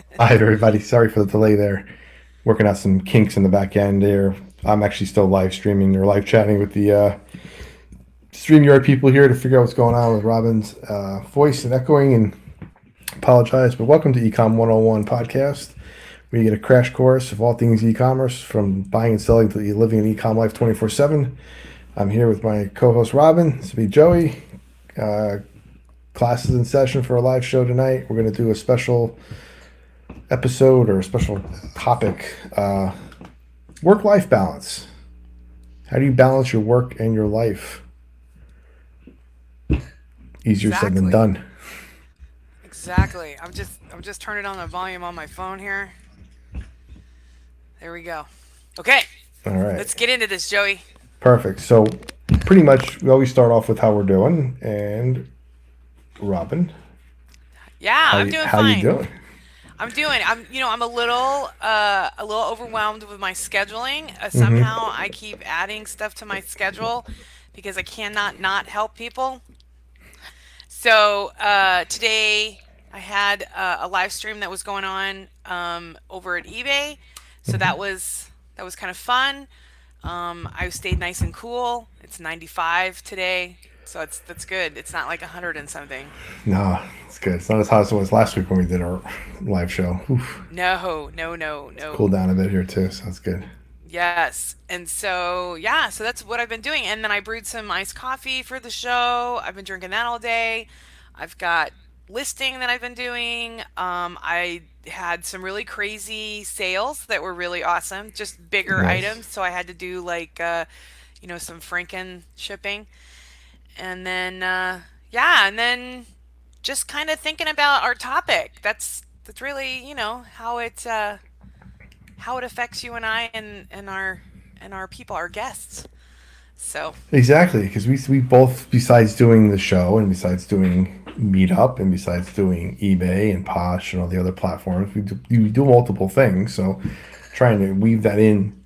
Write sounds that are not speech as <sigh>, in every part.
<laughs> Hi, everybody. Sorry for the delay there. Working out some kinks in the back end there. I'm actually still live streaming or live chatting with the uh, StreamYard people here to figure out what's going on with Robyn's uh, voice and echoing and apologize. But welcome to Ecom 101 podcast. you get a crash course of all things e-commerce from buying and selling to living an ecom life 24 7. I'm here with my co-host Robyn. This will be Joey. Uh, classes in session for a live show tonight. We're going to do a special episode or a special topic uh, work life balance. How do you balance your work and your life? Easier said than done. Exactly. I'm just I'm just turning on the volume on my phone here. There we go. Okay, All right. let's get into this, Joey. Perfect. So, pretty much, we always start off with how we're doing. And Robyn, Yeah, how, I'm you- doing how fine. you doing? I'm doing. I'm you know I'm a little uh, a little overwhelmed with my scheduling. Mm-hmm. Uh, somehow I keep adding stuff to my schedule because I cannot not help people. So uh, today I had uh, a live stream that was going on um, over at eBay. So that was that was kind of fun. Um, I stayed nice and cool. It's 95 today, so it's that's good. It's not like a 100 and something. No, it's good. It's not as hot as it was last week when we did our live show. Oof. No, no, no, no. Cool down a bit here, too. So, that's good. Yes. And so, yeah, so that's what I've been doing. And then I brewed some iced coffee for the show. I've been drinking that all day. I've got listing that I've been doing. Um, I had some really crazy sales that were really awesome, just bigger Nice. items. So I had to do like, uh, you know, some Franken shipping. And then, uh, yeah, and then just kind of thinking about our topic. That's that's really, you know, how it uh, how it affects you and I and, and our and our people, our guests. So Exactly, because we we both, besides doing the show and besides doing Meetup and besides doing eBay and Posh and all the other platforms, we do, we do multiple things. So trying to weave that in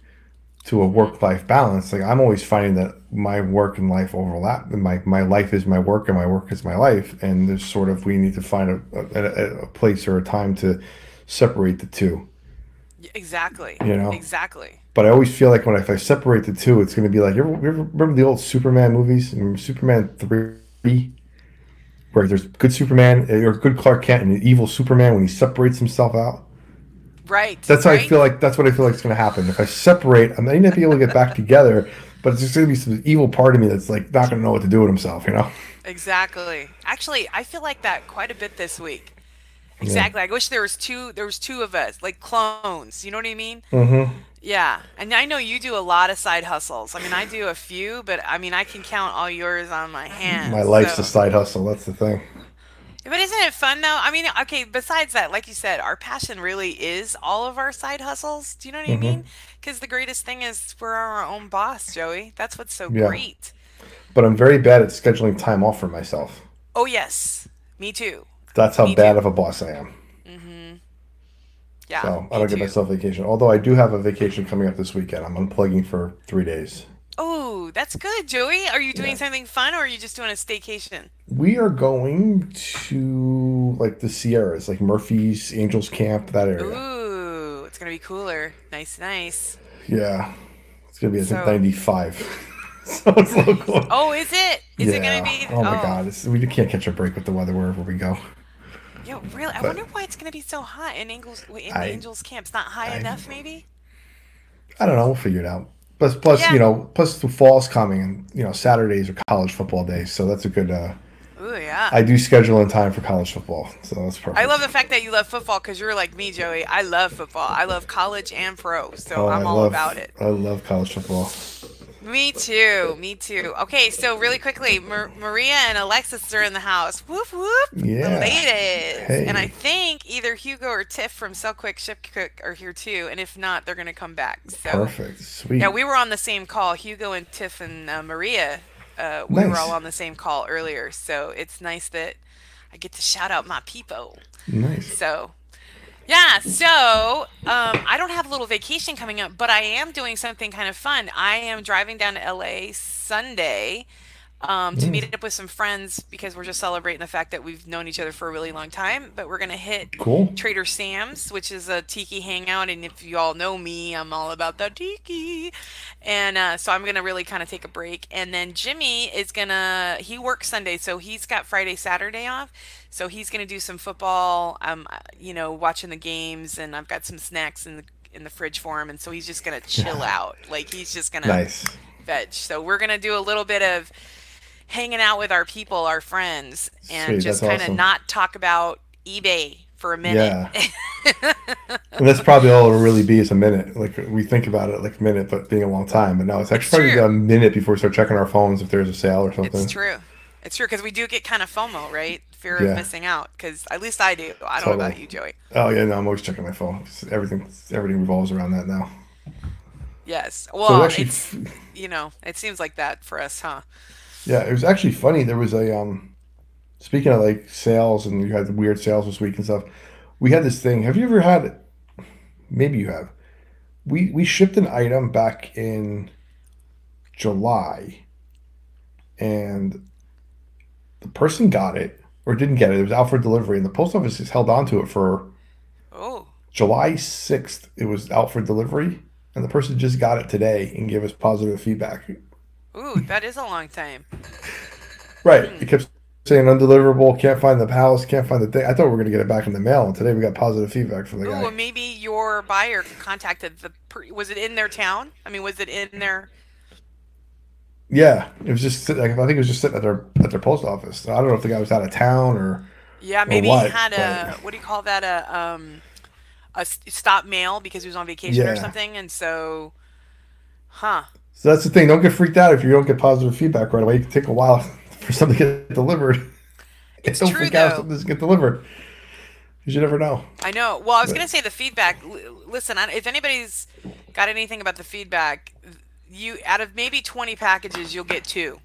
to a mm-hmm. work life balance, like I'm always finding that my work and life overlap. And my my life is my work and my work is my life. And there's sort of we need to find a a, a- place or a time to separate the two. exactly, You know? exactly. But I always feel like when I, if I separate the two, it's going to be like you ever, you ever remember the old Superman movies? Remember Superman three, where there's good Superman or good Clark Kent and evil Superman when he separates himself out. Right. That's how I feel like. That's what I feel like is going to happen. If I separate, I may not be able to get back <laughs> together, but it's just going to be some evil part of me that's like not going to know what to do with himself. You know? Exactly. Actually, I feel like that quite a bit this week. Exactly. I wish there was two. There was two of us, like clones. You know what I mean? Mm-hmm. Yeah. And I know you do a lot of side hustles. I mean, I do a few, but I mean, I can count all yours on my hand. My life's so- a side hustle. That's the thing. But isn't it fun though? I mean, okay, besides that, like you said, our passion really is all of our side hustles. Do you know what I Mm-hmm. mean? Because the greatest thing is we're our own boss, Joey. That's what's so Yeah. great. But I'm very bad at scheduling time off for myself. Oh, yes. Me too. That's how Me bad too. of a boss I am. Yeah. So I don't give too. myself vacation. Although I do have a vacation coming up this weekend. I'm unplugging for three days. Oh, that's good, Joey. Are you doing Yeah. something fun or are you just doing a staycation? We are going to like the Sierras, like Murphys Angels Camp, that area. Ooh, it's going to be cooler. Nice, nice. Yeah. It's gonna be I think So- 95. <laughs> so it's cool. Oh, is it? Is yeah. it going to be? Oh my oh. god. It's, we can't catch a break with the weather wherever we go. Yo, really? I wonder why it's going to be so hot in Angels in I- Angels Camp. It's not high I- enough, maybe? I don't know, we'll figure it out. Plus plus, Yeah. you know, plus the fall's coming and you know, Saturdays are college football days, so that's a good uh Ooh, yeah. I do schedule in time for college football. So that's perfect. I love the fact that you love football because you're like me, Joey. I love football. I love college and pro, so Oh, I'm I all love- about it. I love college football. Me too. Me too. Okay, so really quickly, Mar- Maria and Alexis are in the house. Whoop whoop. Yeah. The latest. Hey. And I think either Hugo or Tiff from Sell Quick Ship Quick are here too. And if not, they're gonna come back. So Perfect. Sweet. yeah, we were on the same call. Hugo and Tiff and uh, Maria. Uh, we were all on the same call earlier. So it's nice that I get to shout out my people. nice. So, yeah. So, um, I don't have a little vacation coming up, but I am doing something kind of fun. I am driving down to LA Sunday um, to meet up with some friends because we're just celebrating the fact that we've known each other for a really long time. But we're gonna hit Cool. Trader Sam's, which is a tiki hangout, and if you all know me, I'm all about the tiki, and uh, so I'm gonna really kind of take a break. And then Jimmy is gonna he works Sunday, so he's got Friday, Saturday off. So he's gonna do some football. Um, uh, you know, watching the games, and I've got some snacks in the in the fridge for him, and so he's just gonna <laughs> chill out. Like he's just gonna Nice. veg. So we're gonna do a little bit of hanging out with our people, our friends, and Sweet, just kind of awesome. not talk about eBay for a minute. <laughs> And that's probably all it'll really be is a minute. Like we think about it like a minute, but being a long time. But no, it's actually true. probably a minute before we start checking our phones if there's a sale or something. it's true. It's true because we do get kind of FOMO, right? Fear of Yeah. missing out. Because at least I do. I don't know about you, Joey. Oh yeah, no, I'm always checking my phone. Everything, everything revolves around that now. Yes. So Well, actually, it's you know, it seems like that for us, huh? yeah, it was actually funny. There was a um, speaking of like sales, and you had the weird sales this week and stuff. We had this thing. Have you ever had? Maybe you have. We we shipped an item back in July, and the person got it or didn't get it. It was out for delivery, and the post office has held on to it for Oh, July 6th. It was out for delivery, and the person just got it today and gave us positive feedback. ooh, that is a long time. <laughs> Right. It kept saying undeliverable, can't find the house, can't find the thing. I thought we were going to get it back in the mail, and today we got positive feedback from the Ooh, guy. well, maybe your buyer contacted the. Was it in their town? I mean, was it in their? Yeah, it was just like I think it was just sitting at their at their post office. I don't know if the guy was out of town or Yeah, maybe what, he had a what do you call that? A um, a stop mail because he was on vacation or something, and so, huh? so. That's the thing. Don't get freaked out if you don't get positive feedback right away. It can take a while <laughs> for something to get <laughs> delivered. It's <laughs> don't true, freak out if though. something doesn't get delivered. You should never know. I know. Well, I was But- gonna say the feedback. l- Listen, I- if anybody's got anything about the feedback, you out of maybe twenty packages, you'll get two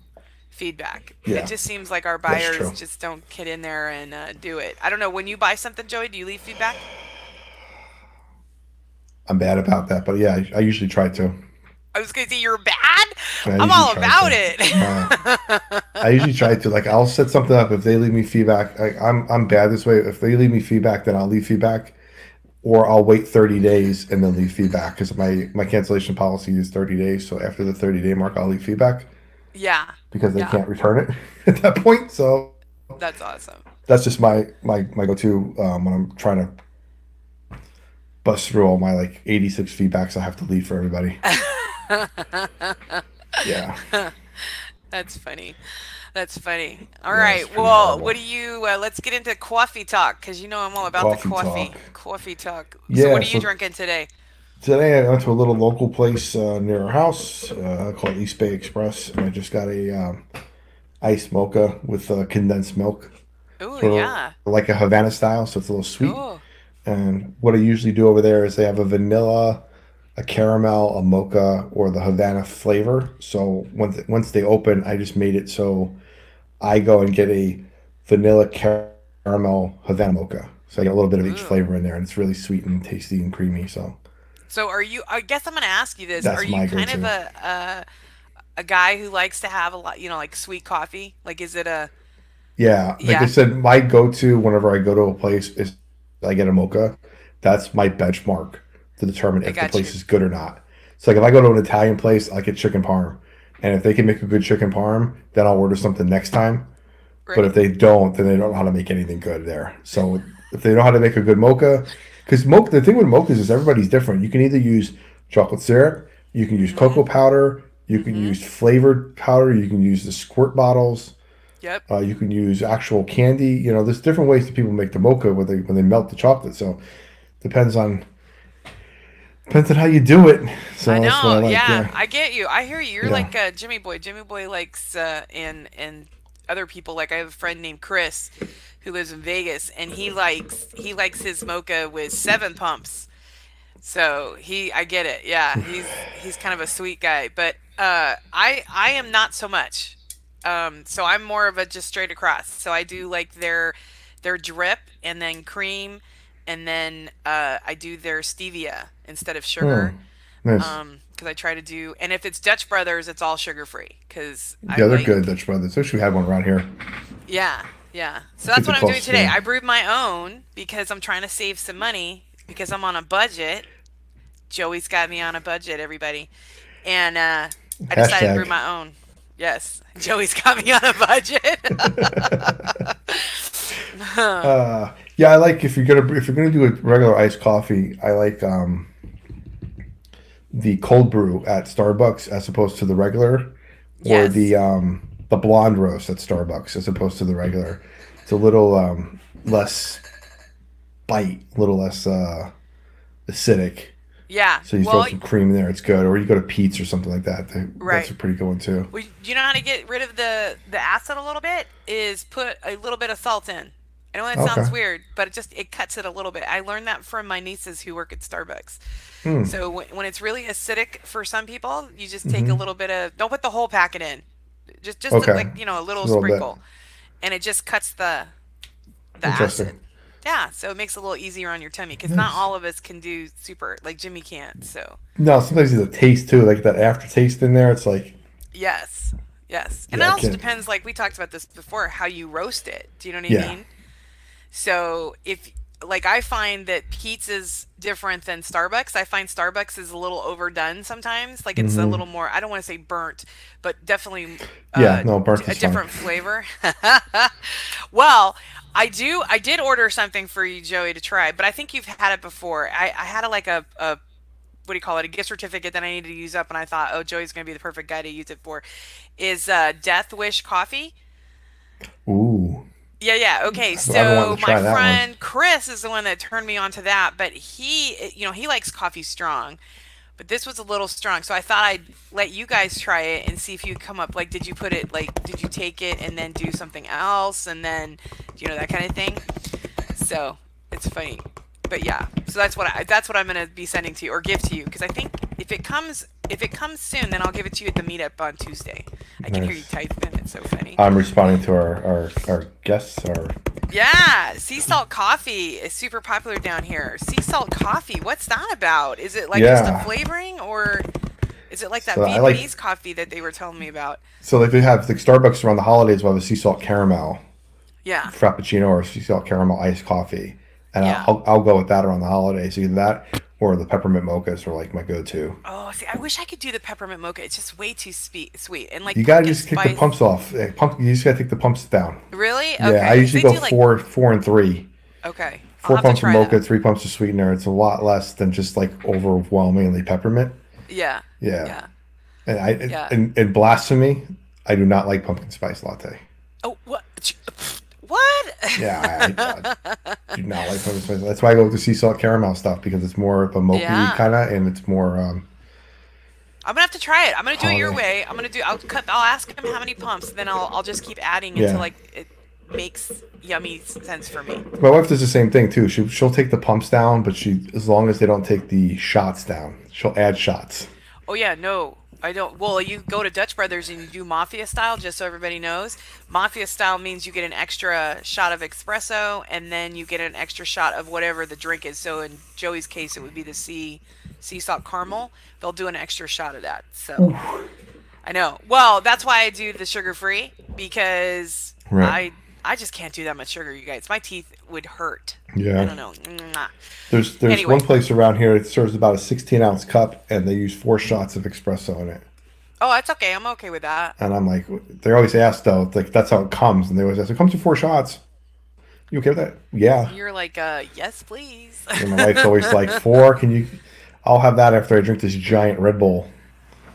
feedback. Yeah. It just seems like our buyers just don't get in there and uh, do it. I don't know. When you buy something, Joey, do you leave feedback? I'm bad about that, but yeah, I, I usually try to. I was gonna say you're bad. I I'm all about to. it. I usually try to like I'll set something up if they leave me feedback. Like I'm I'm bad this way. If they leave me feedback, then I'll leave feedback, or I'll wait 30 days and then leave feedback because my my cancellation policy is 30 days. So after the 30 day mark, I'll leave feedback yeah, because they Yeah. can't return it <laughs> at that point. So that's awesome. that's just my my my go to um, when I'm trying to bust through all my like 86 feedbacks I have to leave for everybody. <laughs> yeah. That's funny. That's funny. All Yeah, right. Well, horrible. what do you? Uh, let's get into coffee talk because you know I'm all about Coffee the coffee. talk. Coffee talk. so what are you drinking today? Today I went to a little local place uh, near our house uh, called East Bay Express, and I just got a um, iced mocha with uh, condensed milk, Oh yeah. like a Havana style, so it's a little sweet. Ooh. And what I usually do over there is they have a vanilla, a caramel, a mocha, or the Havana flavor. So once once they open, I just made it so I go and get a vanilla caramel Havana mocha. So I get a little bit of each Ooh. flavor in there, and it's really sweet and tasty and creamy. So So are you? I guess I'm gonna ask you this. That's are you kind of a, a a guy who likes to have a lot, you know, like sweet coffee? Like, is it a? Yeah, like Yeah. I said, my go-to whenever I go to a place is I get a mocha. That's my benchmark to determine if the place you. is good or not. So like if I go to an Italian place, I get chicken parm, and if they can make a good chicken parm, then I'll order something next time. But if they don't, then they don't know how to make anything good there. So if they know how to make a good mocha, because mocha, the thing with mochas is everybody's different. You can either use chocolate syrup, you can use cocoa powder, you can Mhm. use flavored powder, you can use the squirt bottles. Yep. Uh, you can use actual candy. You know, there's different ways that people make the mocha when they when they melt the chocolate. So depends on depends on how you do it. So I what I know. like. yeah, Yeah. I get you. I hear you. You're Yeah. like uh, Jimmy Boy. Jimmy Boy likes uh, and and other people. Like I have a friend named Chris who lives in Vegas, and he likes he likes his mocha with seven pumps. So he, I get it. Yeah, <laughs> he's he's kind of a sweet guy, but uh, I I am not so much. Um, so I'm more of a just straight across. So I do like their their drip and then cream, and then uh, I do their stevia instead of sugar Hmm. Nice. um because I try to do. And if it's Dutch Brothers, it's all sugar free because yeah, they're like, good Dutch Brothers. I wish we had one around here. Yeah, yeah. So that's what I'm doing today. I brewed my own because I'm trying to save some money because I'm on a budget. Joey's got me on a budget, everybody, and uh, I decided Hashtag. to brew my own. Yes, Joey's got me on a budget. <laughs> uh, yeah, I like if you're gonna if you're gonna do a regular iced coffee, I like um the cold brew at Starbucks as opposed to the regular, yes. or the um the blonde roast at Starbucks as opposed to the regular. It's a little um less bite, a little less uh acidic. Yeah. So you well, throw some cream in there, it's good. Or you go to Peet's or something like that. right. That's a pretty good one too. Well, do you know how to get rid of the the acid a little bit? Is put a little bit of salt in. I know that okay. sounds weird, but it just it cuts it a little bit. I learned that from my nieces who work at Starbucks. Hmm. So when, when it's really acidic for some people, you just take mm-hmm. a little bit of don't put the whole packet in. Just just okay. like, you know, a little, a little sprinkle. Bit. And it just cuts the the acid. Yeah, so it makes it a little easier on your tummy because nice. not all of us can do super like Jimmy can't. So no, sometimes the taste too, like that aftertaste in there. It's like yes, yes, and yeah, it also depends. Like we talked about this before, how you roast it. Do you know what yeah. I mean? So if like I find that Peet's is different than Starbucks. I find Starbucks is a little overdone sometimes. Like it's mm-hmm. a little more I don't want to say burnt, but definitely uh, yeah, no, burnt a different fine. flavor. <laughs> well, I do I did order something for you, Joey, to try, but I think you've had it before. I, I had a, like a, a what do you call it? A gift certificate that I needed to use up, and I thought, oh, Joey's gonna be the perfect guy to use it for. Is uh, Death Wish coffee? Ooh. Yeah, yeah. Okay. So my friend Chris is the one that turned me on to that, but he, you know, he likes coffee strong, but this was a little strong. So I thought I'd let you guys try it and see if you come up. Like, did you put it, like, did you take it and then do something else and then, you know, that kind of thing? So it's funny but yeah, so that's what I, that's what I'm gonna be sending to you or give to you because I think if it comes if it comes soon, then I'll give it to you at the meetup on Tuesday. I can hear you typing. It's so funny. I'm responding to our our, our guests. Our yeah, sea salt coffee is super popular down here. Sea salt coffee, what's that about? Is it like yeah. just a flavoring or? Is it like that so Vietnamese like, coffee that they were telling me about? So like they have like Starbucks around the holidays will have a sea salt caramel. Yeah. Frappuccino or sea salt caramel iced coffee and yeah. I'll, I'll go with that around the holidays. Either that or the peppermint mochas are like my go-to. Oh, see, I wish I could do the peppermint mocha. It's just way too sweet, sweet, and like you gotta just spice. kick the pumps off. Pump, you just gotta take the pumps down. Really? Okay. Yeah, I usually go four, like... four and three. Okay. Four pumps of mocha, that. three pumps of sweetener. It's a lot less than just like overwhelmingly peppermint. Yeah. Yeah. Yeah. And I, yeah. in, in blasphemy, I do not like pumpkin spice latte. Oh, what? What? Yeah, I, I do not like pumpkin spice. That's why I go with the sea salt caramel stuff because it's more of a mocha yeah. kind of, and it's more. um I'm gonna have to try it. I'm gonna do it your way. I'm gonna do. I'll cut. I'll ask him how many pumps. Then I'll. I'll just keep adding yeah. until like it makes yummy sense for me. My wife does the same thing too. She she'll take the pumps down, but she as long as they don't take the shots down, she'll add shots. Oh yeah, no. I don't. Well, you go to Dutch Brothers and you do mafia style, just so everybody knows. Mafia style means you get an extra shot of espresso, and then you get an extra shot of whatever the drink is. So in Joey's case, it would be the sea sea salt caramel. They'll do an extra shot of that. So I know. Well, that's why I do the sugar free because right. I I just can't do that much sugar, you guys. My teeth would hurt. Yeah. I don't know. There's there's anyway. one place around here that serves about a 16 ounce cup, and they use four shots of espresso in it. Oh, that's okay. I'm okay with that. And I'm like, they always ask though, like that's how it comes, and they always ask, it comes in four shots. You okay with that? Yeah. You're like, uh, yes, please. And my wife's always <laughs> like, four? Can you? I'll have that after I drink this giant Red Bull.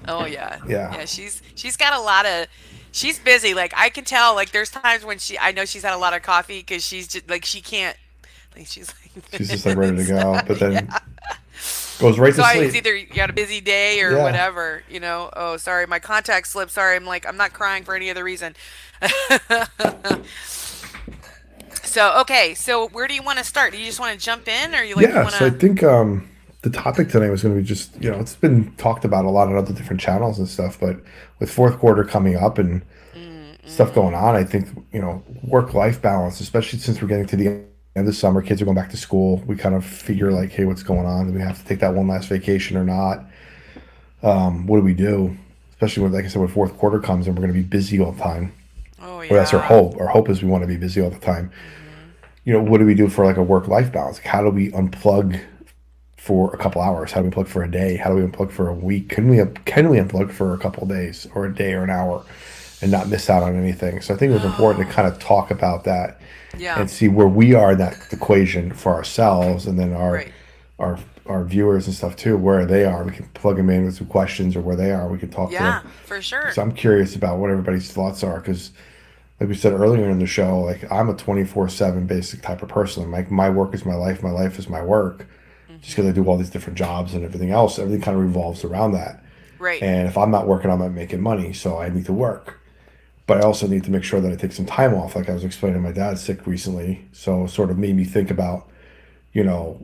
Oh yeah. Yeah. Yeah. She's she's got a lot of she's busy. Like I can tell. Like there's times when she, I know she's had a lot of coffee because she's just like she can't. Like she's like. <laughs> she's just like ready to <laughs> go, but then yeah. goes right so to sleep. It's either you had a busy day or yeah. whatever. You know. Oh, sorry, my contact slipped. Sorry, I'm like I'm not crying for any other reason. <laughs> so okay, so where do you want to start? Do you just want to jump in, or you like? Yeah. Wanna... So I think um the topic today was going to be just you know it's been talked about a lot on other different channels and stuff but with fourth quarter coming up and mm-hmm. stuff going on i think you know work life balance especially since we're getting to the end of the summer kids are going back to school we kind of figure like hey what's going on do we have to take that one last vacation or not Um, what do we do? Especially when, like I said, when fourth quarter comes and we're going to be busy all the time. Oh yeah. Or that's our hope. Our hope is we want to be busy all the time. You know, what do we do for like a work life balance? Like, how do we unplug for a couple hours? How do we unplug for a day? How do we unplug for a week? Can we can we unplug for a couple of days or a day or an hour and not miss out on anything? So I think it was important to kind of talk about that Yeah. and see where we are in that equation for ourselves and then our Right. our our viewers and stuff too, where they are. We can plug them in with some questions or where they are. We can talk to Yeah, them. for sure. So I'm curious about what everybody's thoughts are because, like we said earlier in the show, like I'm a 24 seven basic type of person. Like my work is my life. My life is my work. Mm-hmm. Just because I do all these different jobs and everything else, everything kind of revolves around that. Right. And if I'm not working, I'm not making money. So I need to work. But I also need to make sure that I take some time off. Like I was explaining, my dad's sick recently. So it sort of made me think about, you know,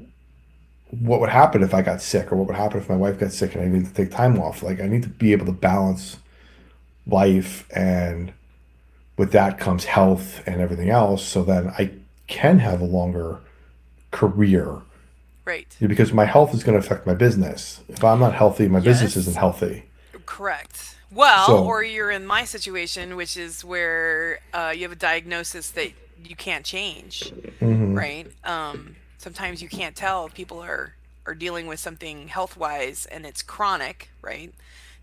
what would happen if I got sick or what would happen if my wife got sick and I need to take time off. Like I need to be able to balance life and with that comes health and everything else. So then I can have a longer career right. because my health is going to affect my business. If I'm not healthy, my business isn't healthy. Correct. Well, So- or you're in my situation, which is where uh, you have a diagnosis that you can't change, Mhm. right? Um, sometimes you can't tell if people are are dealing with something health wise and it's chronic, right?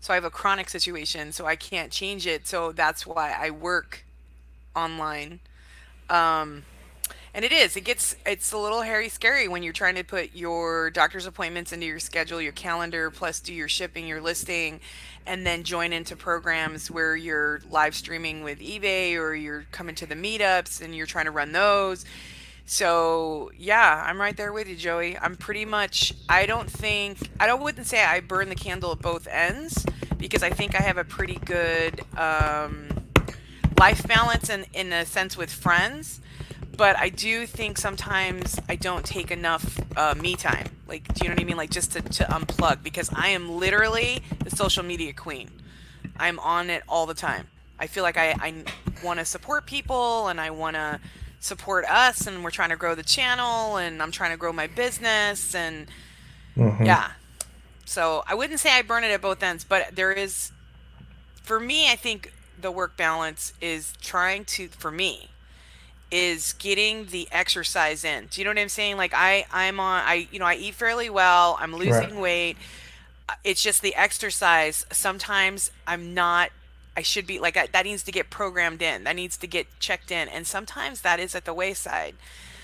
So I have a chronic situation, so I can't change it. So that's why I work online. Um, and it is. It gets. It's a little hairy, scary when you're trying to put your doctor's appointments into your schedule, your calendar, plus do your shipping, your listing, and then join into programs where you're live streaming with eBay or you're coming to the meetups and you're trying to run those. So yeah, I'm right there with you, Joey. I'm pretty much. I don't think. I don't wouldn't say I burn the candle at both ends because I think I have a pretty good um, life balance in in a sense with friends. But I do think sometimes I don't take enough uh, me time. Like, do you know what I mean? Like just to, to unplug because I am literally the social media queen. I'm on it all the time. I feel like I, I want to support people and I want to support us and we're trying to grow the channel and I'm trying to grow my business and Mhm. yeah. So I wouldn't say I burn it at both ends, but there is, for me, I think the work balance is trying to, for me, is getting the exercise in. Do you know what I'm saying? Like I, I'm on, I, you know, I eat fairly well. I'm losing weight. Uh, It's just the exercise. Sometimes I'm not. I should be like I, that needs to get programmed in. That needs to get checked in, and sometimes that is at the wayside.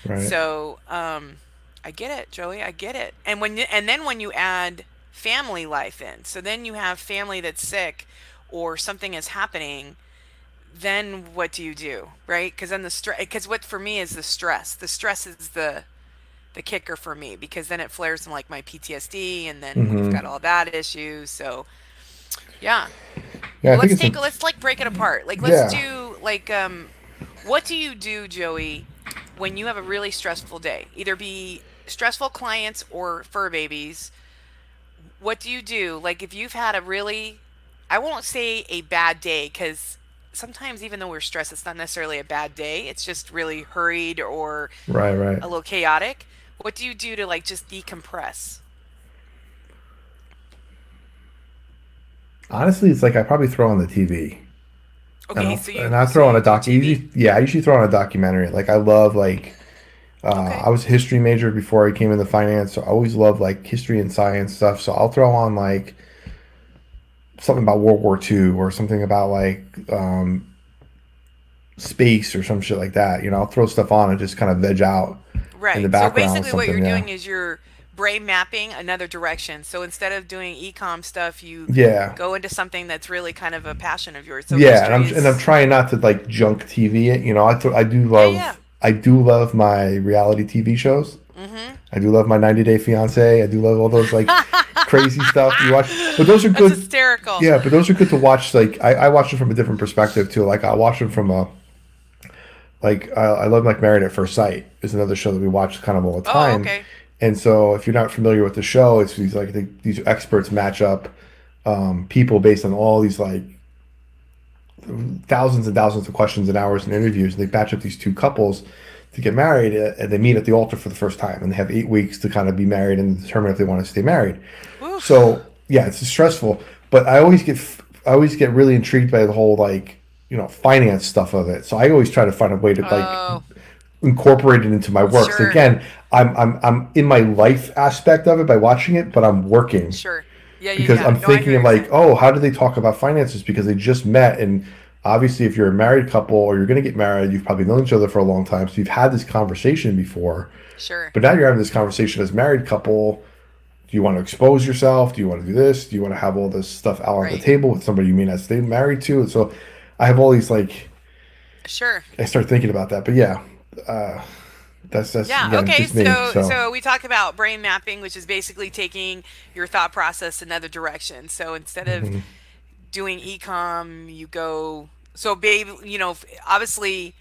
Right. So, um, I get it, Joey. I get it. And when you, and then when you add family life in, so then you have family that's sick, or something is happening. Then what do you do, right? Because then the stress. Because what for me is the stress. The stress is the the kicker for me because then it flares in like my PTSD, and then we've Mhm. got all that issue. So, yeah. yeah, think let's take a- let's like break it apart. Like let's Yeah. do like um what do you do, Joey, when you have a really stressful day? Either be stressful clients or fur babies. What do you do? Like if you've had a really I won't say a bad day cuz sometimes even though we're stressed it's not necessarily a bad day. It's just really hurried or right, right. a little chaotic. What do you do to like just decompress? Honestly, it's like I probably throw on the TV. Okay, and so you and I so throw on a do doc. Usually, yeah, I usually throw on a documentary. Like I love like. Uh, Okay. I was a history major before I came into finance, so I always love like history and science stuff. So I'll throw on like something about World War II or something about like um, space or some shit like that. You know, I'll throw stuff on and just kind of veg out. Right. the so basically, what you're yeah. doing is you're brain mapping another direction. So instead of doing ecom stuff, you Yeah. go into something that's really kind of a passion of yours. So yeah, and I'm and I'm trying not to like junk TV it. You know, I th- I do love yeah. I do love my reality TV shows. Mhm. I do love my 90 Day Fiance. I do love all those like <laughs> crazy stuff you watch. But those are That's good. hysterical. Yeah, but those are good to watch. Like I, I watch them from a different perspective too. Like I watch them from a like I, I love like Married at First Sight is another show that we watch kind of all the Oh, time. okay. And so if you're not familiar with the show, it's these like the, these experts match up um, people based on all these like thousands and thousands of questions and hours and interviews, and they match up these two couples to get married, uh, and they meet at the altar for the first time, and they have eight weeks to kind of be married and determine if they want to stay married. Oof. So yeah, it's stressful. But I always get I always get really intrigued by the whole like you know finance stuff of it. So I always try to find a way to like Oh, incorporate it into my work. So again, I'm I'm I'm in my life aspect of it by watching it, but I'm working sure. Yeah, yeah, because yeah. I'm No, thinking of like, oh, how do they talk about finances? Because they just met, and obviously, if you're a married couple or you're going to get married, you've probably known each other for a long time, so you've had this conversation before. Sure. But now you're having this conversation as married couple. Do you want to expose yourself? Do you want to do this? Do you want to have all this stuff out on the table with somebody you may not stay married to? And so I have all these like Sure. I start thinking about that. But yeah, uh, that's that's Yeah. again, okay. me, so, so. so we talk about brain mapping, which is basically taking your thought process another direction. So instead of Mm-hmm. doing ecom, you go. So, babe, you know, obviously,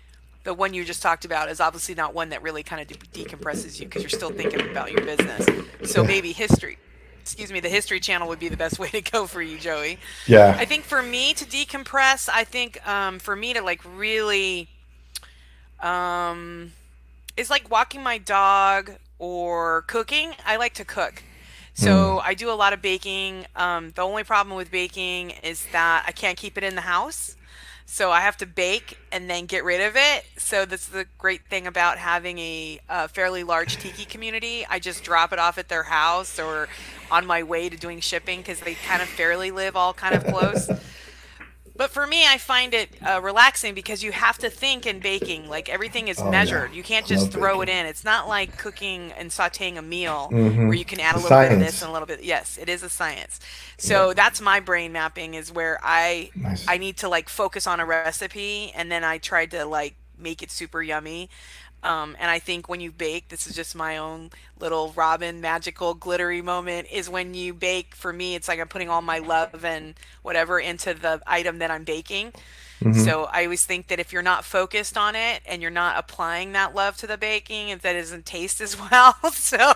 the one you just talked about is obviously not one that really kind of de- decompresses you because you're still thinking about your business. So Yeah. maybe history. Excuse me, the history channel would be the best <laughs> way to go for you, Joey. yeah, I think for me to decompress, I think um, for me to like really, um, it's like walking my dog or cooking. I like to cook. So I do a lot of baking. Um, the only problem with baking is that I can't keep it in the house. So I have to bake and then get rid of it. So that's the great thing about having a, uh fairly large tiki community. I just drop it off at their house or on my way to doing shipping because they kind of fairly live all kind of close. <laughs> But for me, I find it uh, relaxing because you have to think in baking. Like everything is Oh, yeah. measured. You can't just throw it in. It's not like cooking and sautéing a meal Mhm. where you can add a little bit of this and a little bit. Yes, it is a science. So that's my brain mapping is where I Nice. I need to like focus on a recipe and then I try to like make it super yummy. Um, and I think when you bake, this is just my own little Robyn magical glittery moment. Is when you bake. For me, it's like I'm putting all my love and whatever into the item that I'm baking. Mm-hmm. So I always think that if you're not focused on it and you're not applying that love to the baking, if that doesn't taste as <laughs> well. So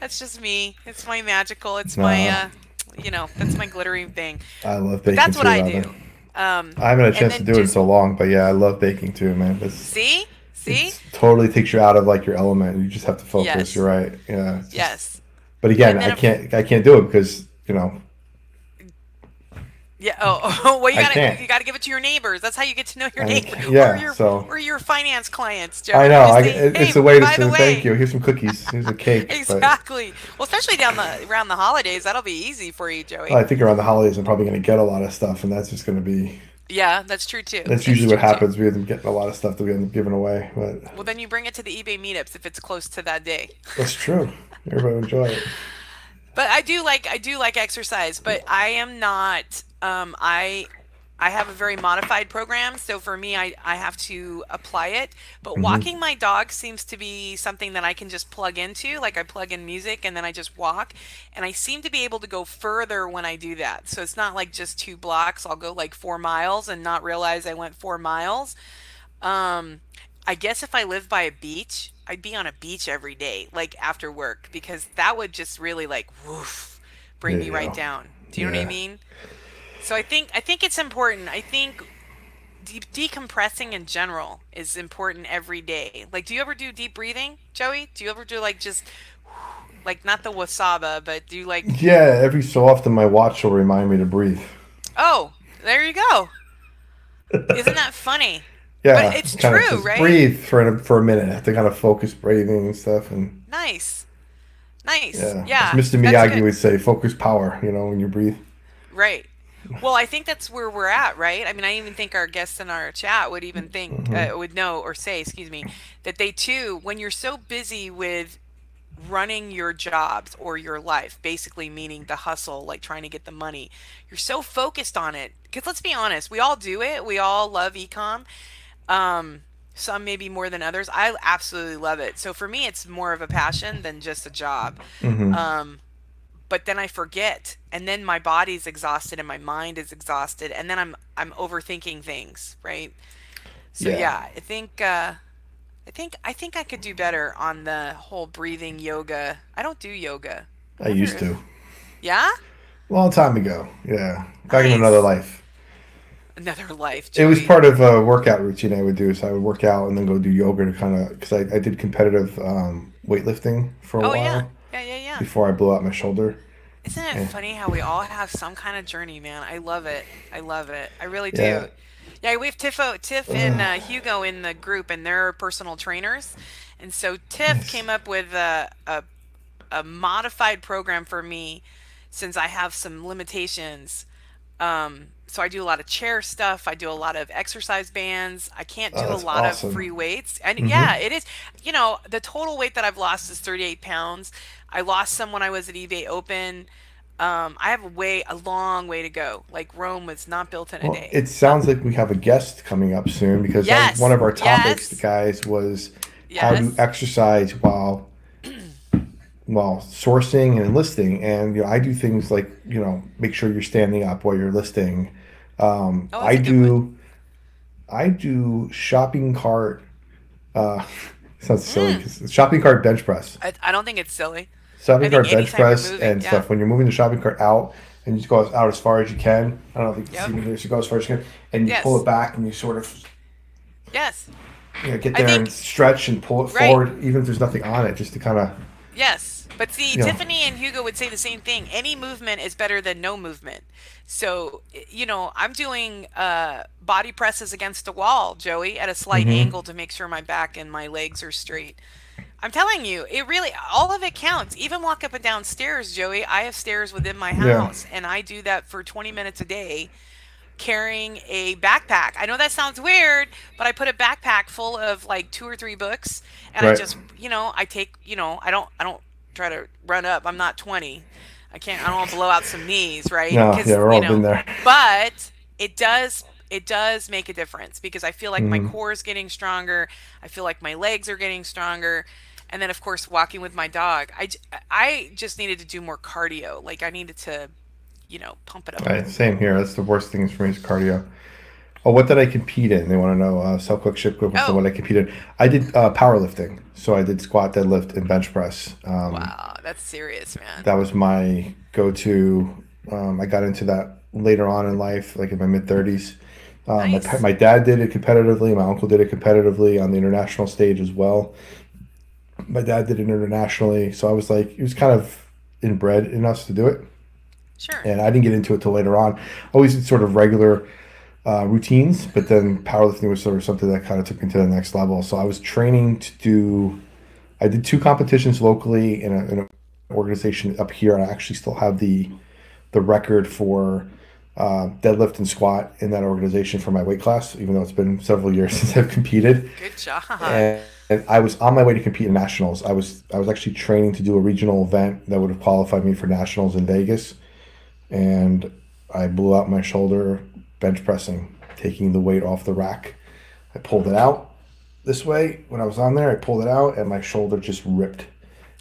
that's just me. It's my magical. It's my, uh, you know, that's my glittery thing. I love But baking. that's what too, I Robyn. do. Um, I haven't had a chance to do it in so long, but yeah, I love baking too, man. See, see, it's totally takes you out of like your element. You just have to focus. Yes. You're right. Yeah. just- yes. But again, I can't. I can't do it because you know. Yeah. Oh, oh <laughs> well, you I gotta can't. you gotta give it to your neighbors. That's how you get to know your neighbors. <laughs> yeah, or your so- or your finance clients. Joe. I know. I, say, it- it's "Hey, a way to say way." thank you. Here's some cookies. Here's a cake. but- Exactly. Well, especially down the around the holidays, that'll be easy for you, Joey. I think around the holidays, I'm probably going to get a lot of stuff, and that's just going to be. Yeah, that's true too. That's usually what true, too. happens. We end up getting a lot of stuff that we end up giving away, but Well, then you bring it to the eBay meetups if it's close to that day. that's true. Everybody enjoy it. But I do like I do like exercise, but I am not. Um, I I have a very modified program, so for me, I I have to apply it. But walking my dog seems to be something that I can just plug into. Like I plug in music and then I just walk, and I seem to be able to go further when I do that. So it's not like just two blocks. I'll go like four miles and not realize I went four miles. Um, I guess if I lived by a beach, I'd be on a beach every day, like after work, because that would just really like woof, bring me right down. Do you know what I mean? So I think I think it's important. I think de- decompressing in general is important every day. Like, do you ever do deep breathing, Joey? Do you ever do like just like not the wasaba, but do you like Yeah, every so often my watch will remind me to breathe. oh, there you go. Isn't that funny? <laughs> Yeah, but it's true, says right? Breathe for a, for a minute. I have to kind of focus breathing and stuff, and Nice, nice. yeah, Yeah, As Mr. Miyagi would say, focus power. You know, when you breathe. Right. Well, I think that's where we're at, right? I mean, I even think our guests in our chat would even think, Mm-hmm. uh, would know or say, excuse me, that they too, when you're so busy with running your jobs or your life, basically meaning the hustle, like trying to get the money, you're so focused on it. Because let's be honest, we all do it. We all love ecom. Um, some maybe more than others. I absolutely love it. So for me, it's more of a passion than just a job. Mhm. Um, but then I forget, and then my body's exhausted and my mind is exhausted, and then I'm I'm overthinking things, right? So Yeah. yeah, I think uh, I think I think I could do better on the whole breathing yoga. I don't do yoga. I used to. Yeah, A Long time ago. Yeah, back in another life. another life. It was part of a workout routine I would do. So I would work out and then go do yoga to kind of because I, I did competitive um, weightlifting for a Oh while yeah, yeah, yeah, yeah. before I blew out my shoulder. Isn't it Yeah. funny how we all have some kind of journey, man? I love it. I love it. I really Yeah. do. Yeah, we have Tiffo, Tiff and uh, Hugo in the group, and they're personal trainers. And so Tiff Nice. came up with a, a, a modified program for me since I have some limitations. Um, so I do a lot of chair stuff. I do a lot of exercise bands. I can't do Oh, a lot of free weights. And hmm yeah, it is. You know, the total weight that I've lost is 38 pounds. I lost some when I was at eBay Open. Um, I have a way, a long way to go. Like Rome was not built in a Well, day. it sounds like we have a guest coming up soon because was one of our topics, yes, guys, was how to yes. exercise while <clears throat> while sourcing and enlisting. And you know, I do things like you know make sure you're standing up while you're listing. Um, Oh, I that's a good one. do I do shopping cart. Uh, <laughs> sounds silly Mm. shopping cart bench press. I, I don't think it's silly. Shopping I cart bench press moving, and yeah. stuff. When you're moving the shopping cart out and you just go out as far as you can. I don't know if you can Yep. see me here. So you go as far as you can, and you pull it back and you sort of Yes. you know, get there and stretch and pull it right. forward, even if there's nothing on it, just to kind of, Yes. But see, know, Tiffany and Hugo would say the same thing. Any movement is better than no movement. So, you know, I'm doing uh, body presses against a wall, Joey, at a slight hmm angle to make sure my back and my legs are straight. I'm telling you, it really, all of it counts. Even walk up and down stairs, Joey. I have stairs within my yeah, house, and I do that for 20 minutes a day carrying a backpack. I know that sounds weird, but I put a backpack full of like two or three books and I just, you know, I take, you know, I don't I don't try to run up. I'm not 20. I can't I don't want to blow out some knees, right? No, yeah, we're you all been there. but it does it does make a difference because I feel like my hmm core is getting stronger. I feel like my legs are getting stronger. And then of course walking with my dog. I I just needed to do more cardio. Like I needed to, you know, pump it up Right, same here. That's the worst things for me is cardio. Oh, what did I compete in? They want to know. Uh, sell quick, ship quick. So Oh, what I competed, In. I did uh, powerlifting. So I did squat, deadlift, and bench press. Um, Wow, that's serious, man. that was my go-to. Um, I got into that later on in life, like in my mid thirties. Um, my Nice. my dad did it competitively. My uncle did it competitively on the international stage as well. My dad did it internationally, so I was like, it was kind of inbred in us to do it. Sure. And I didn't get into it till later on. Always sort of regular uh, routines, but then powerlifting was sort of something that kind of took me to the next level. So I was training to do. I did two competitions locally in, a, in an organization up here. I actually still have the the record for uh, deadlift and squat in that organization for my weight class, even though it's been several years <laughs> since I've competed. Good job. And, and I was on my way to compete in nationals. I was I was actually training to do a regional event that would have qualified me for nationals in Vegas, and I blew out my shoulder bench pressing, taking the weight off the rack. I pulled it out this way when I was on there. I pulled it out, and my shoulder just ripped.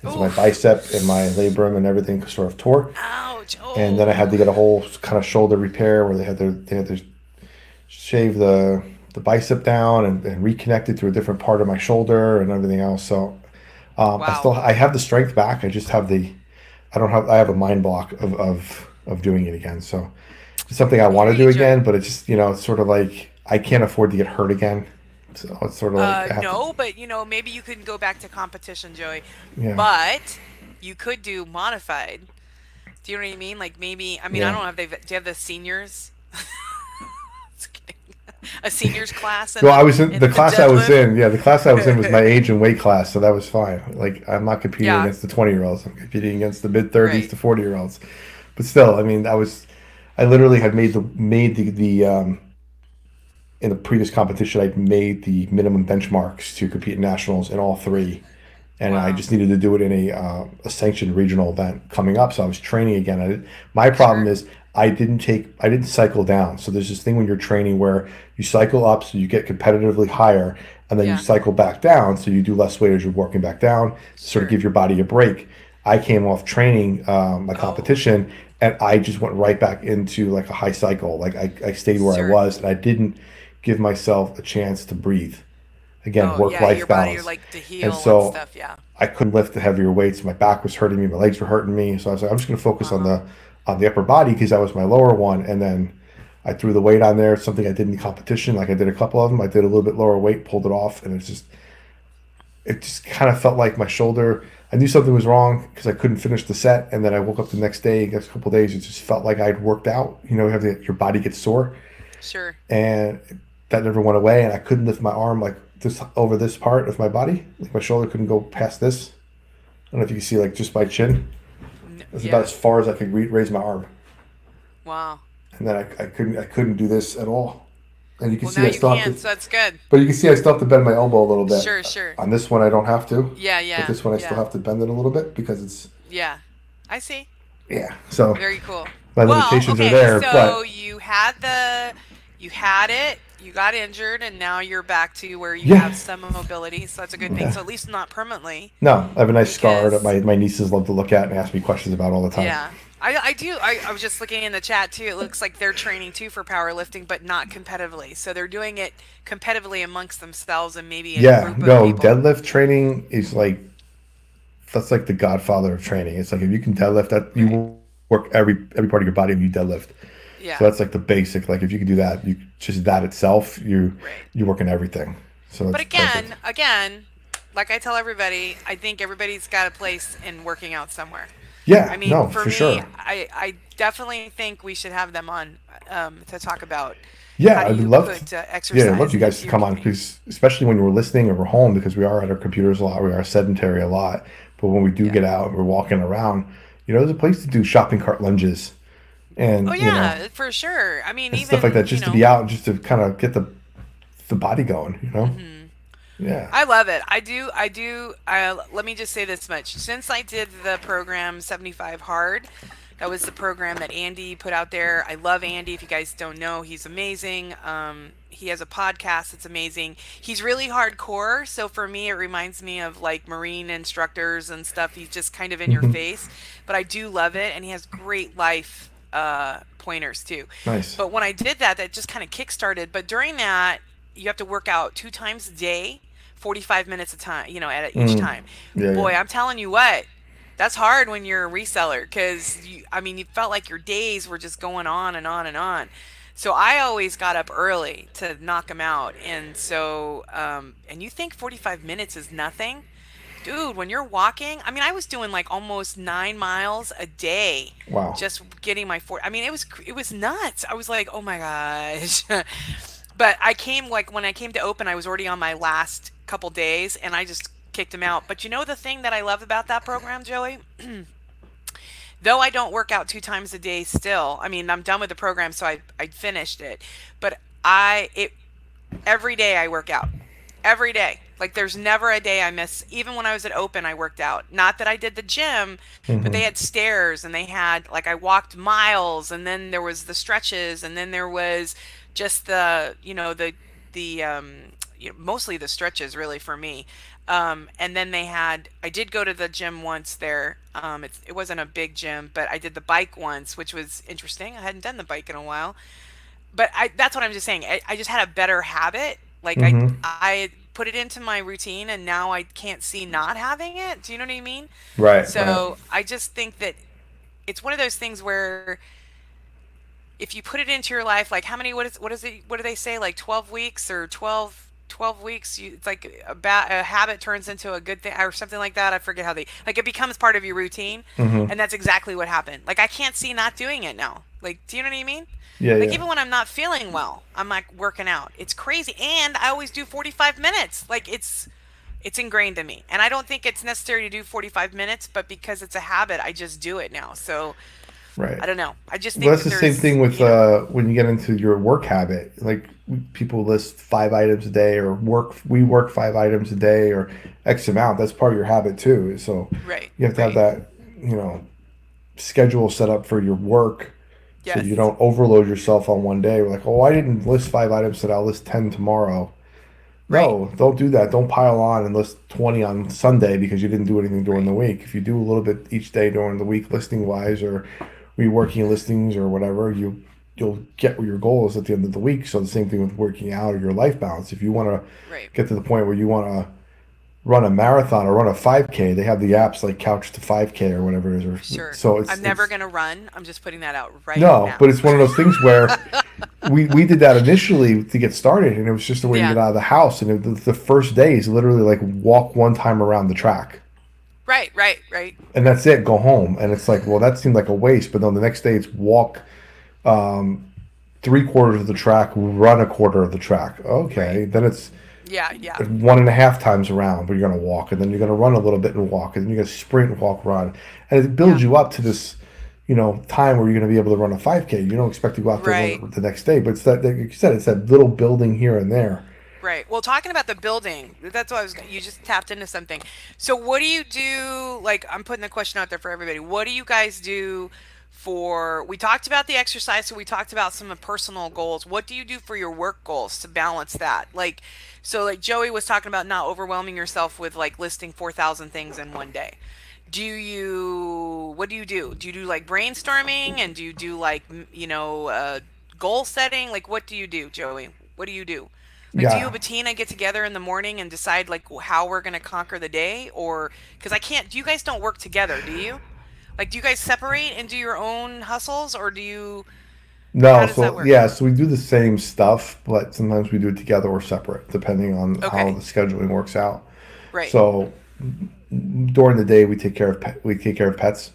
And so my bicep and my labrum and everything sort of tore. Ouch. And then I had to Oh. get a whole kind of shoulder repair where they had to they had to shave the the bicep down and, and reconnect it to a different part of my shoulder and everything else. So um, I still I have the strength back. I just have the I don't have I have a mind block of of, of doing it again. So it's something I want to do again, but it's just you know it's sort of like I can't afford to get hurt again. So it's sort of like Uh, to no, but you know, maybe you can go back to competition, Joey. yeah But you could do modified. Do you know what I mean? Like maybe, I mean, I don't know if they do you have the seniors? <laughs> A seniors class Well, I was in in the the class I was in. Yeah, the class I was in was my <laughs> age and weight class, so that was fine. Like I'm not competing Yeah, against the 20 year olds. I'm competing against the mid 30s right. to 40 year olds. But still, I mean, I was I literally had made the made the the um in the previous competition I'd made the minimum benchmarks to compete in nationals in all three. And I just needed to do it in a uh, a sanctioned regional event coming up. So I was training again. I my problem Sure. is I didn't take I didn't cycle down. So there's this thing when you're training where you cycle up so you get competitively higher and then you cycle back down so you do less weight as you're working back down to sort of give your body a break. I came off training um, my Oh, competition and I just went right back into like a high cycle. Like I, I stayed where I was and I didn't give myself a chance to breathe. Again, Oh, work yeah, life your body balance. like to And heal and so stuff. Yeah. I couldn't lift the heavier weights. My back was hurting me. My legs were hurting me. So I was like, I'm just going to focus on Uh-huh. the on the upper body because that was my lower one. And then I threw the weight on there. Something I did in the competition. Like I did a couple of them. I did a little bit lower weight, pulled it off, and it's just it just kind of felt like my shoulder. I knew something was wrong because I couldn't finish the set, and then I woke up the next day, next couple days, it just felt like I'd worked out. You know, you have your body gets sore, Sure. and that never went away, and I couldn't lift my arm like this over this part of my body, like my shoulder couldn't go past this. I don't know if you can see like just my chin. That's yeah. about as far as I could re- raise my arm, Wow. and then I, I couldn't I couldn't do this at all. And you can Well, see I have can, to, so that's good. but you can see I still have to bend my elbow a little bit. Sure, sure. On this one, I don't have to. Yeah, yeah. But this one, I yeah. still have to bend it a little bit because it's Yeah. I see. yeah. So Very cool. my well, limitations okay, are there, so but you had the, you had it, you got injured, and now you're back to where you Yeah. have some mobility. So that's a good thing. Yeah. So at least not permanently. no, I have a nice scar that my, my nieces love to look at and ask me questions about all the time. Yeah. I, I do. I, I was just looking in the chat too. It looks like they're training too for powerlifting, but not competitively. So they're doing it competitively amongst themselves and maybe Yeah, no, deadlift training is like that's like the godfather of training. It's like if you can deadlift that you work every every part of your body when you deadlift. yeah. So that's like the basic. Like if you can do that, you just that itself, you Right. you work in everything. So But again, perfect. again, like I tell everybody, I think everybody's got a place in working out somewhere. Yeah, I mean, no, for, for, me, sure. I, I definitely think we should have them on um, to talk about Yeah, I'd love put to, uh, exercise. yeah, I'd love you guys to come on because especially when we're listening or we're home because we are at our computers a lot, we are sedentary a lot. But when we do Yeah. get out and we're walking around, you know, there's a place to do shopping cart lunges, and Oh you know, yeah, for sure. I mean, even stuff like that, just you to be out, and just to kind of get the the body going, you know. Yeah, I love it. I do. I do. I, let me just say this much. Since I did the program 75 Hard, that was the program that Andy put out there. I love Andy. If you guys don't know, he's amazing. Um, he has a podcast that's amazing. He's really hardcore. So for me, it reminds me of like Marine instructors and stuff. He's just kind of in your face. But I do love it. And he has great life uh, pointers too. nice. But when I did that, that just kind of kick-started. But during that, you have to work out two times a day, 45 minutes a time, you know, at each Mm. time. Yeah, Boy, yeah. I'm telling you what, that's hard when you're a reseller because you, I mean, you felt like your days were just going on and on and on. So I always got up early to knock them out. And so, um, and you think 45 minutes is nothing? Dude, when you're walking, I mean, I was doing like almost nine miles a day Wow. just getting my four. I mean, it was it was nuts. I was like, oh my gosh. <laughs> but I came like when I came to open, I was already on my last couple days, and I just kicked him out. But you know the thing that I love about that program, Joey. <clears throat> Though I don't work out two times a day still, I mean, I'm done with the program, so I, I finished it. But I, it, every day I work out. Every day. Like there's never a day I miss. Even when I was at Open, I worked out. Not that I did the gym, but they had stairs and they had like I walked miles, and then there was the stretches, and then there was just the you know the the um, mostly the stretches really for me. Um, and then they had I did go to the gym once there. Um, it's, it wasn't a big gym, but I did the bike once, which was interesting. I hadn't done the bike in a while but I that's what I'm just saying. I, I just had a better habit. Like Mhm. I I put it into my routine and now I can't see not having it. Do you know what I mean? right. right. So I just think that it's one of those things where if you put it into your life, like how many what is what is it what do they say like 12 weeks or 12 12 weeks you it's like a, ba- a habit turns into a good thing or something like that i forget how they like it becomes part of your routine Mhm. and that's exactly what happened like i can't see not doing it now like do you know what i mean Yeah, like yeah. even when I'm not feeling well, I'm like working out. It's crazy, and I always do 45 minutes. Like it's it's ingrained in me, and I don't think it's necessary to do 45 minutes, but because it's a habit, I just do it now. So right. I don't know. I just think Well, that's that the same thing with you know- uh, when you get into your work habit. Like people list five items a day, or work. We work five items a day, or X amount. That's part of your habit too. So right. you have to have that, you know, schedule set up for your work, Yes. so you don't overload yourself on one day. We're like, oh, I didn't list five items today. I'll list ten tomorrow. No, don't do that. Don't pile on and list 20 on Sunday because you didn't do anything during the week. If you do a little bit each day during the week listing wise or reworking listings or whatever, you you'll get what your goal is at the end of the week. So the same thing with working out or your life balance. If you want to get to the point where you want to run a marathon or run a 5k, they have the apps like Couch to 5k or whatever it is. Or, Sure. So it's I'm never it's- gonna run. I'm just putting that out right no, now. but it's one of those things where <laughs> we, we did that initially to get started, and it was just the way Yeah. to get out of the house. And it, the, the first day is literally like walk one time around the track. Right, right, right. and that's it. Go home, and it's like, well, that seemed like a waste. But then the next day, it's walk um, three quarters of the track, run a quarter of the track. Okay, then it's Yeah, yeah. one and a half times around, but you're gonna walk, and then you're gonna run a little bit and walk, and then you're gonna sprint, walk, run, and it builds Yeah. you up to this, you know, time where you're gonna be able to run a 5K. You don't expect to go out there Right. the next day, but it's that, like you said, it's that little building here and there. Right. Well, talking about the building, that's what I was. You just tapped into something. So, what do you do? Like, I'm putting the question out there for everybody. What do you guys do for? We talked about the exercise, so we talked about some personal goals. What do you do for your work goals to balance that? Like, so like Joey was talking about not overwhelming yourself with like listing four thousand things in one day. Do you? What do you do? Do you do like brainstorming and do you do like you know uh, goal setting? Like, what do you do, Joey? What do you do? Like, do Yeah. you and Bettina get together in the morning and decide like how we're gonna conquer the day, or because I can't? Do you guys don't work together? Do you? Like, do you guys separate and do your own hustles, or do you? No, How does that so yeah, so we do the same stuff, but sometimes we do it together or separate, depending on how the scheduling works out. Right. So during the day, we take care of we take care of pets.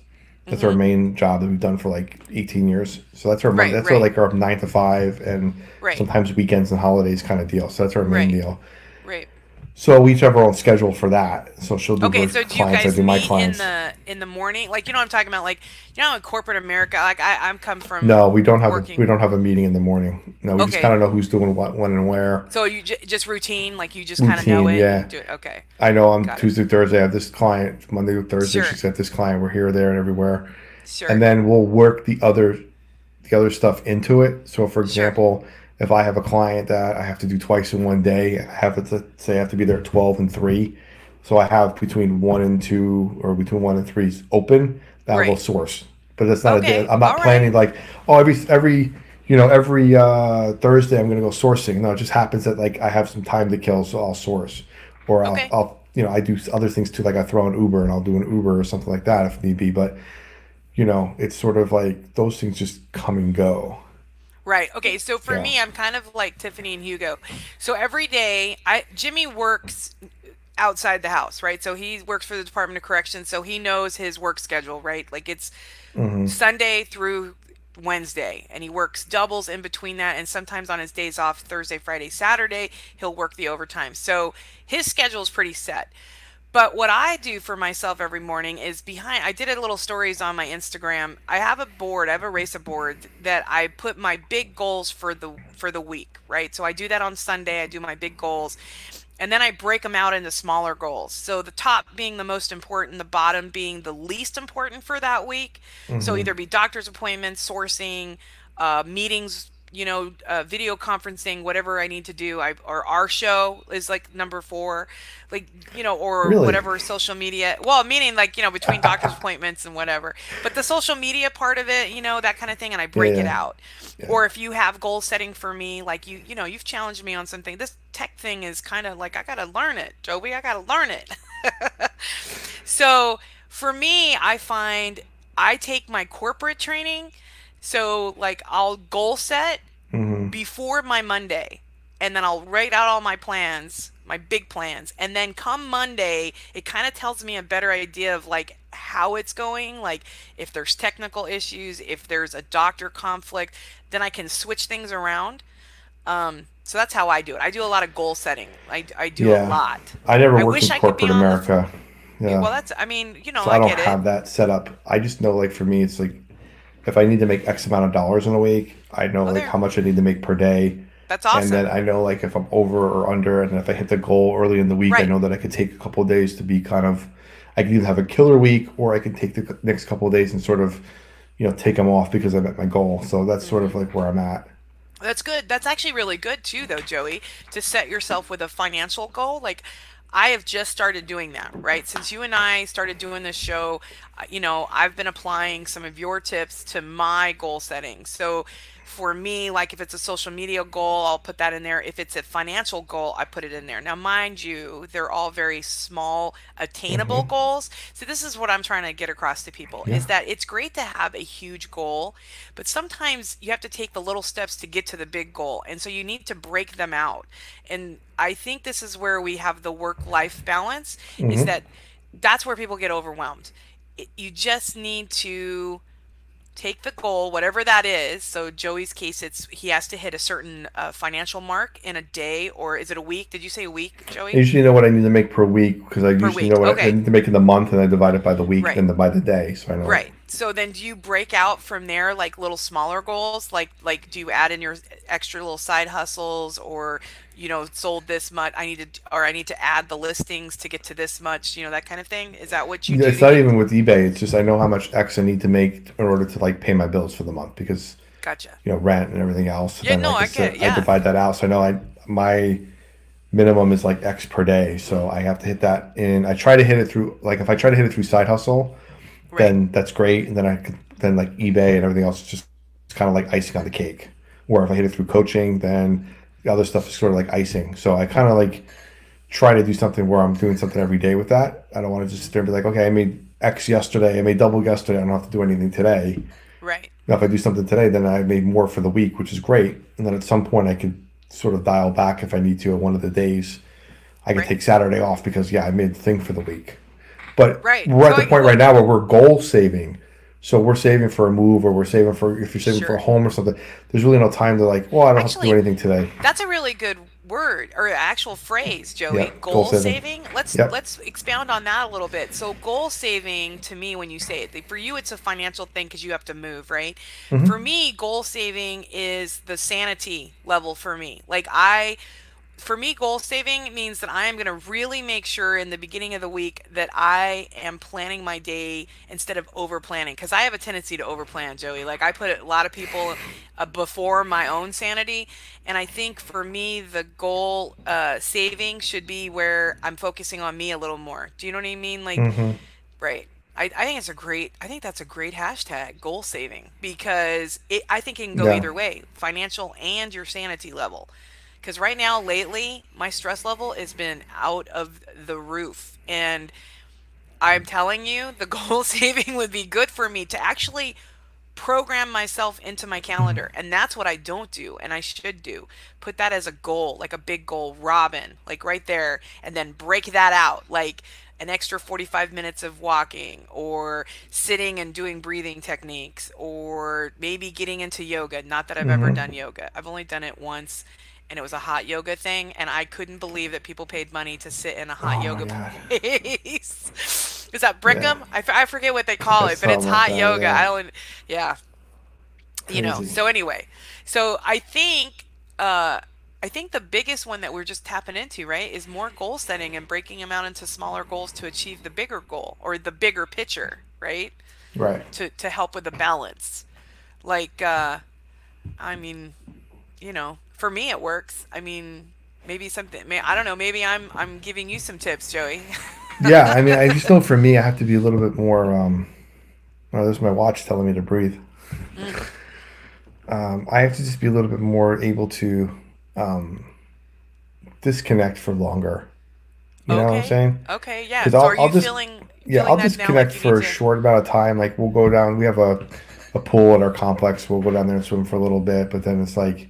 That's our main job that we've done for like 18 years. So that's our Mm-hmm. Right, that's our like our nine to five and Right. sometimes weekends and holidays kind of deal. So that's our main Right. deal. So we each have our own schedule for that. So she'll do Okay. So do you clients, guys I do my meet in clients. the in the morning? Like, you know, what I'm talking about. Like, you know, in corporate America, like I I'm come from. no, we don't have a, we don't have a meeting in the morning. No, we just kind of know who's doing what, when, and where. So you j- just routine, like you just kind of know Routine, it. yeah. Do it. Okay. I know on Got it. Tuesday, Thursday, I have this client. Monday to Thursday, Sure. she's got this client. We're here, there, and everywhere. Sure. and then we'll work the other the other stuff into it. So, for example, if I have a client that I have to do twice in one day, I have to say I have to be there at twelve and three. So I have between one and two, or between one and three open. That will source, but it's not Okay, a day. I'm not all right. planning like oh every every you know every uh, Thursday I'm going to go sourcing. No, it just happens that like I have some time to kill, so I'll source, or I'll, Okay. I'll you know I do other things too, like I throw an Uber and I'll do an Uber or something like that if need be, but you know, it's sort of like those things just come and go. Right. Okay. So for Yeah. me, I'm kind of like Tiffany and Hugo. So every day, I Jimmy works outside the house, right? So he works for the Department of Corrections, so he knows his work schedule, right? Like it's mm-hmm. Sunday through Wednesday, and he works doubles in between that, and sometimes on his days off, Thursday, Friday, Saturday, he'll work the overtime. So his schedule is pretty set. But what I do for myself every morning is behind. I did a little stories on my Instagram. I have a board. I have a racer board that I put my big goals for the for the week. Right. So I do that on Sunday. I do my big goals, and then I break them out into smaller goals. So the top being the most important, the bottom being the least important for that week. So either be doctor's appointments, sourcing, uh, meetings, you know, uh, video conferencing, whatever I need to do. I or our show is like number four, like you know, or Really? whatever social media. Well, meaning like you know between doctor's <laughs> appointments and whatever. But the social media part of it, you know, that kind of thing, and I break it yeah. out. Or if you have goal setting for me, like you, you know, you've challenged me on something. This tech thing is kind of like I gotta learn it, Joby. I gotta learn it. <laughs> so for me, I find I take my corporate training. So like I'll goal set hmm before my Monday, and then I'll write out all my plans, my big plans, and then come Monday, it kind of tells me a better idea of like how it's going, like if there's technical issues, if there's a doctor conflict, then I can switch things around. Um, so that's how I do it. I do a lot of goal setting. I, I do Yeah. a lot. I never I worked wish in I could be corporate on the- America. Yeah. Well, that's. I mean, you know, so I, I don't have that set up. I just know, like, for me, it's like if I need to make X amount of dollars in a week, I know, oh, like, Oh, there. how much I need to make per day. That's awesome. And then I know, like, if I'm over or under, and if I hit the goal early in the week, I know that I could take a couple of days to be kind of, I can either have a killer week or I can take the next couple of days and sort of, you know, take them off because I met my goal. So that's sort of like where I'm at. That's good. That's actually really good too, though, Joey, to set yourself with a financial goal. Like, I have just started doing that, right? Since you and I started doing this show, uh, you know, I've been applying some of your tips to my goal setting. So, for me, like if it's a social media goal, I'll put that in there. If it's a financial goal, I put it in there. Now, mind you, they're all very small, attainable mm-hmm. goals. So, this is what I'm trying to get across to people is that it's great to have a huge goal, but sometimes you have to take the little steps to get to the big goal. And so you need to break them out. And I think this is where we have the work life balance is mm-hmm. that that's where people get overwhelmed. It, you just need to take the goal, whatever that is. So Joey's case, it's he has to hit a certain uh, financial mark in a day, or is it a week? Did you say a week, Joey? I usually know what I need to make per week because I Per usually week, know what okay. I need to make in the month, and I divide it by the week Right. and the, by the day, so I know. Right. So then do you break out from there like little smaller goals? Like like do you add in your extra little side hustles or you know sold this much I need to or I need to add the listings to get to this much, you know that kind of thing? Is that what you Yeah, do? it's not even with eBay. It's just I know how much X I need to make in order to like pay my bills for the month because Gotcha. you know rent and everything else. Yeah, Then, no, like I get yeah. I divide that out, so I know I my minimum is like X per day, so I have to hit that in. I try to hit it through like if I try to hit it through side hustle, Right. then that's great, and then I could then like eBay and everything else is just kind of like icing on the cake. Or if I hit it through coaching, then the other stuff is sort of like icing. So I kind of like try to do something where I'm doing something every day with that. I don't want to just sit there and be like, okay, I made X yesterday, I made double yesterday, I don't have to do anything today. Right. Now, if I do something today, then I made more for the week, which is great. And then at some point, I could sort of dial back if I need to on one of the days. I can Right. take Saturday off because, yeah, I made the thing for the week. But Right. we're at the point right now where we're goal saving. So we're saving for a move or we're saving for, if you're saving for a home or something, there's really no time to like, well, I don't have to do anything today. That's a really good word or actual phrase, Joey. Yeah, goal, goal saving. saving. Let's Yep. let's expound on that a little bit. So goal saving to me when you say it, for you it's a financial thing because you have to move, right? Mm-hmm. For me, goal saving is the sanity level for me. Like I for me, goal saving means that I am going to really make sure in the beginning of the week that I am planning my day instead of over planning. Because I have a tendency to over plan, Joey. Like I put a lot of people uh, before my own sanity. And I think for me, the goal uh, saving should be where I'm focusing on me a little more. Do you know what I mean? Like, Mm-hmm. right. I, I think it's a great I think that's a great hashtag goal saving because it I think it can go Yeah. either way financial and your sanity level because right now lately my stress level has been out of the roof. And i'm telling you the <laughs> goal saving would be good for me to actually program myself into my calendar. Mm-hmm. And that's what i don't do and i should do. Put that as a goal like a big goal Robyn like right there and then break that out like an extra 45 minutes of walking or sitting and doing breathing techniques or maybe getting into yoga not that i've ever mm-hmm. done yoga. I've only done it once and it was a hot yoga thing and i couldn't believe that people paid money to sit in a hot Oh yoga <laughs> place. Is that Bikram I, f- I forget what they call it but it's hot that, yoga. yeah. i don't yeah. You know so anyway so i think uh i think the biggest one that we're just tapping into right is more goal setting and breaking them out into smaller goals to achieve the bigger goal or the bigger picture right? Right. to to help with the balance. Like uh i mean you know for me it works i mean maybe something may i don't know maybe i'm i'm giving you some tips joey <laughs> yeah, I mean, I just know for me, I have to be a little bit more. Um, oh, there's my watch telling me to breathe. Mm. Um, I have to just be a little bit more able to um, disconnect for longer. You know what I'm saying? okay yeah so I'll- are you I'll just- feeling Yeah, feeling I'll that now, like disconnect for a to- short amount of time. Like we'll go down. We have a a pool at our complex. We'll go down there and swim for a little bit, but then it's like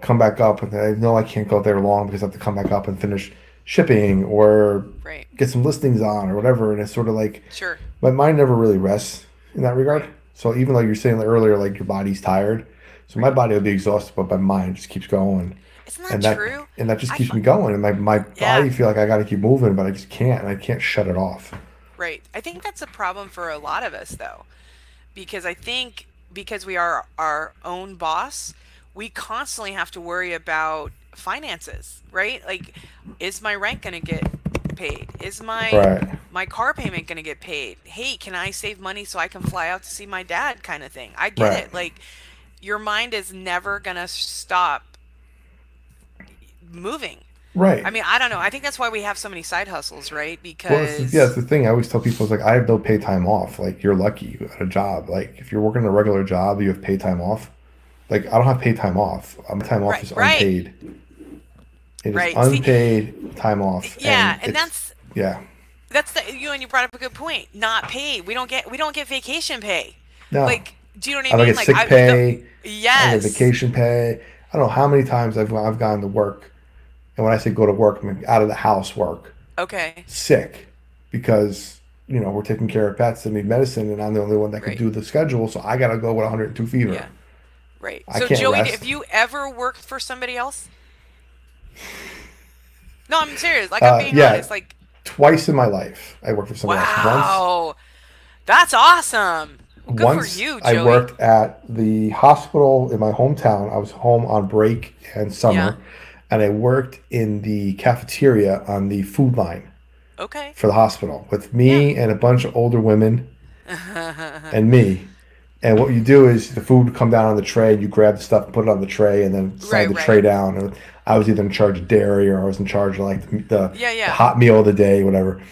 come back up, and I know I can't go there long because I have to come back up and finish shipping or right get some listings on or whatever. And it's sort of like sure my mind never really rests in that regard. So even though you're saying earlier, like your body's tired, so my body will be exhausted, but my mind just keeps going, isn't that and that true and that just keeps fi- me going, and my my Yeah. body feel like I got to keep moving, but I just can't, and I can't shut it off. Right. I think that's a problem for a lot of us though. Because I think because we are our own boss, we constantly have to worry about finances, right? Like is my rent going to get paid? Is my Right. my car payment going to get paid? Hey, can I save money so I can fly out to see my dad kind of thing. I get Right. it. Like your mind is never going to stop moving. Right. I mean, I don't know. I think that's why we have so many side hustles, right? Well, Because it's, yeah, it's the thing. I always tell people is like, I have no pay time off. Like, you're lucky you got a job. Like, if you're working a regular job, you have pay time off. Like, I don't have pay time off. My time off Right, is right. unpaid. It is Right, see- unpaid time off. yeah, and, it's- that's yeah. that's the you and you brought up a good point. Not paid. We don't get we don't get vacation pay. No, Like, do you know what I I mean? get like, sick I- pay. the- I yes. get vacation pay. I don't know how many times I've I've gone to work, and when I say go to work, I mean out of the house work, Okay. sick, because you know we're taking care of pets that need medicine, and I'm the only one that can Right. do the schedule, so I gotta go with 102 fever. Yeah. Right. I So Joey, rest. have you ever worked for somebody else? No, I'm serious. Like I'm Uh, being yeah. honest. Like Twice in my life, I worked for somebody else. Once, wow, that's awesome. Well, good once for you, Joey. I worked at the hospital in my hometown. I was home on break and summer, Yeah. and I worked in the cafeteria on the food line Okay. for the hospital with me and a bunch of older women <laughs> and me. And what you do is the food would come down on the tray, you grab the stuff put it on the tray, and then slide Right, the right. tray down. And I was either in charge of dairy or I was in charge of like the, the, Yeah, yeah. the hot meal of the day, whatever.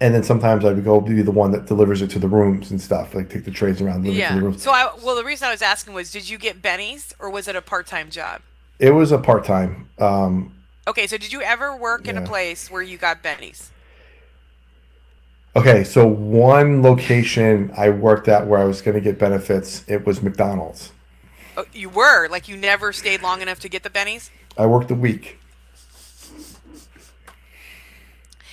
And then sometimes I would go be the one that delivers it to the rooms and stuff, like take the trays around, deliver it to the rooms. So I well, the reason I was asking was, did you get bennies or was it a part-time job? It was a part time. Um, Okay, so did you ever work in a place where you got bennies? Okay, so one location I worked at where I was going to get benefits, it was McDonald's. Oh, you were like you never stayed long enough to get the bennies. I worked a week.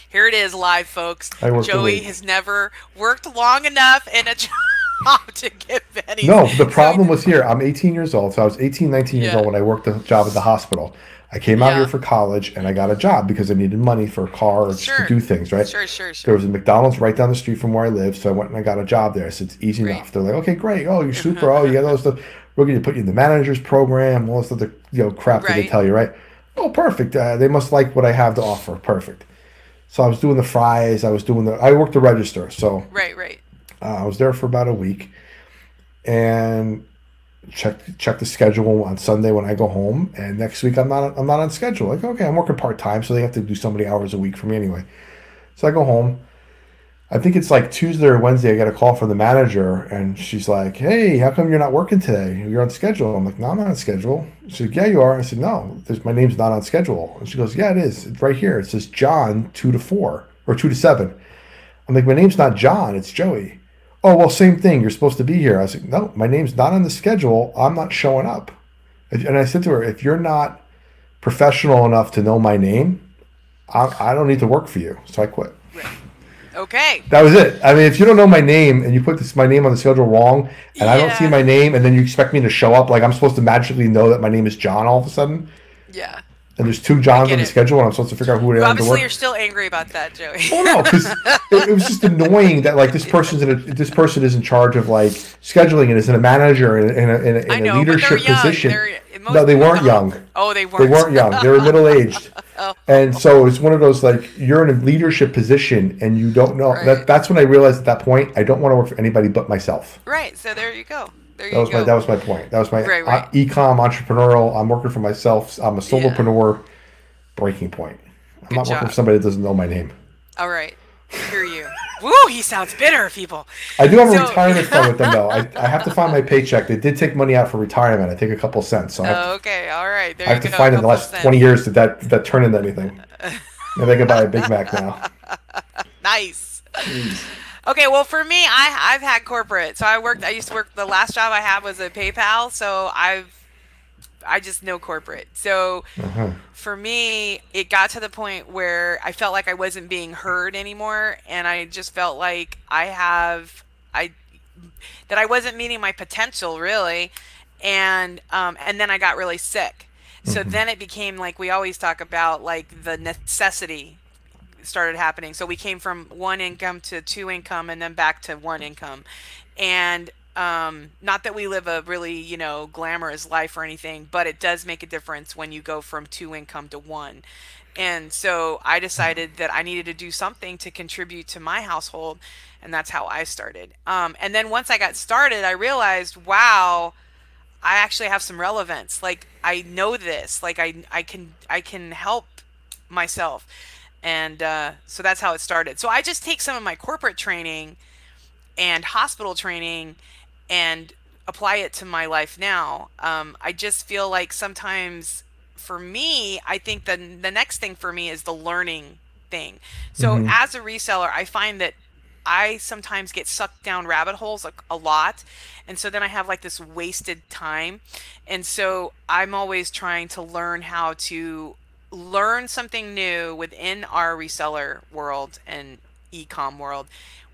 Here it is, live, folks. I worked a Joey has never worked long enough in a <laughs> job to get bennies. No, the problem was here. I'm 18 years old, so I was 18, 19 years Yeah. old when I worked a job at the hospital. I came out Yeah. here for college and I got a job because I needed money for a car or Sure. to do things, right? Sure, sure, sure. There was a McDonald's right down the street from where I live, so I went and I got a job there. I said, it's easy Great. enough. They're like, okay, great. Oh, you're <laughs> super. oh, you got all this stuff. We're going to put you in the manager's program, all this other you know crap that they tell you, right? Oh, perfect. Uh, they must like what I have to offer. Perfect. So I was doing the fries. I was doing the. I worked the register, so Right, right. uh, I was there for about a week, and check check the schedule on Sunday when I go home. And next week I'm not I'm not on schedule. Like okay, I'm working part time, so they have to do so many hours a week for me anyway. So I go home. I think it's like Tuesday or Wednesday. I get a call from the manager, and she's like, "Hey, how come you're not working today? You're on schedule." I'm like, "No, I'm not on schedule." She said, "Yeah, you are." I said, "No, my name's not on schedule." And she goes, "Yeah, it is. It's right here. It says John two to four or two to seven. I'm like, "My name's not John. It's Joey." Oh well, same thing. You're supposed to be here. I was like, "No, my name's not on the schedule. I'm not showing up." And I said to her, "If you're not professional enough to know my name, I, I don't need to work for you." So I quit. Okay. That was it. I mean, if you don't know my name and you put this my name on the schedule wrong, and I don't see my name, and then you expect me to show up, like I'm supposed to magically know that my name is John all of a sudden, Yeah. And there's two Johns on the schedule, and I'm supposed to figure out who it is. to Obviously, you're still angry about that, Joey. Oh no, because <laughs> it, it was just annoying that like this person's in a, this person is in charge of like scheduling and is in a manager in, a- in a, in a, in a know, leadership position. They're, most No, they weren't young. Oh, they weren't. They weren't young. They were middle aged. <laughs> Oh. And so it's one of those like you're in a leadership position and you don't know Right. that that's when I realized at that point I don't want to work for anybody but myself. Right. So there you go. There That was go. my that was my point. That was my Right, right. ecom entrepreneurial. I'm working for myself. I'm a solopreneur. Breaking point. I'm Good not working job. for somebody that doesn't know my name. All right. Hear you. Woo! He sounds bitter, people. I do have a retirement fund with them though. I, I have to find my <laughs> paycheck. They did take money out for retirement. I take a couple cents. So I have Okay. All right. There I have you to find in the last cents. 20 years did that did that turn into anything. <laughs> Maybe I can buy a Big Mac now. Nice. Okay, well, for me, I I've had corporate. So I worked. I used to work. The last job I had was at PayPal. So I've I just know corporate. So Uh-huh. for me, it got to the point where I felt like I wasn't being heard anymore, and I just felt like I have I that I wasn't meeting my potential really, and um, and then I got really sick. So then it became like we always talk about like the necessity started happening. So we came from one income to two income and then back to one income. And um, not that we live a really, you know, glamorous life or anything, but it does make a difference when you go from two income to one. And so I decided that I needed to do something to contribute to my household. And that's how I started. Um, and then once I got started, I realized, wow, I actually have some relevance. Like I know this. Like I I can I can help myself. And uh, so that's how it started. So I just take some of my corporate training and hospital training and apply it to my life now. Um, I just feel like sometimes for me, I think the the next thing for me is the learning thing. So Mhm. as a reseller, I find that I sometimes get sucked down rabbit holes like a lot. And so then I have like this wasted time. And so I'm always trying to learn how to learn something new within our reseller world and e-com world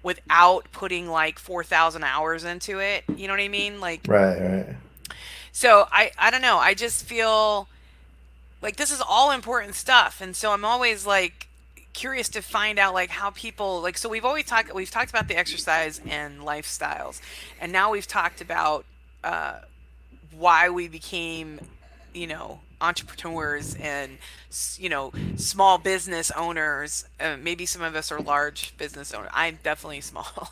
without putting like 4,000 hours into it. You know what I mean? Like Right, right. so I I don't know. I just feel like this is all important stuff and so I'm always like curious to find out like how people like so we've always talked we've talked about the exercise and lifestyles and now we've talked about uh why we became you know entrepreneurs and you know small business owners uh, maybe some of us are large business owners i'm definitely small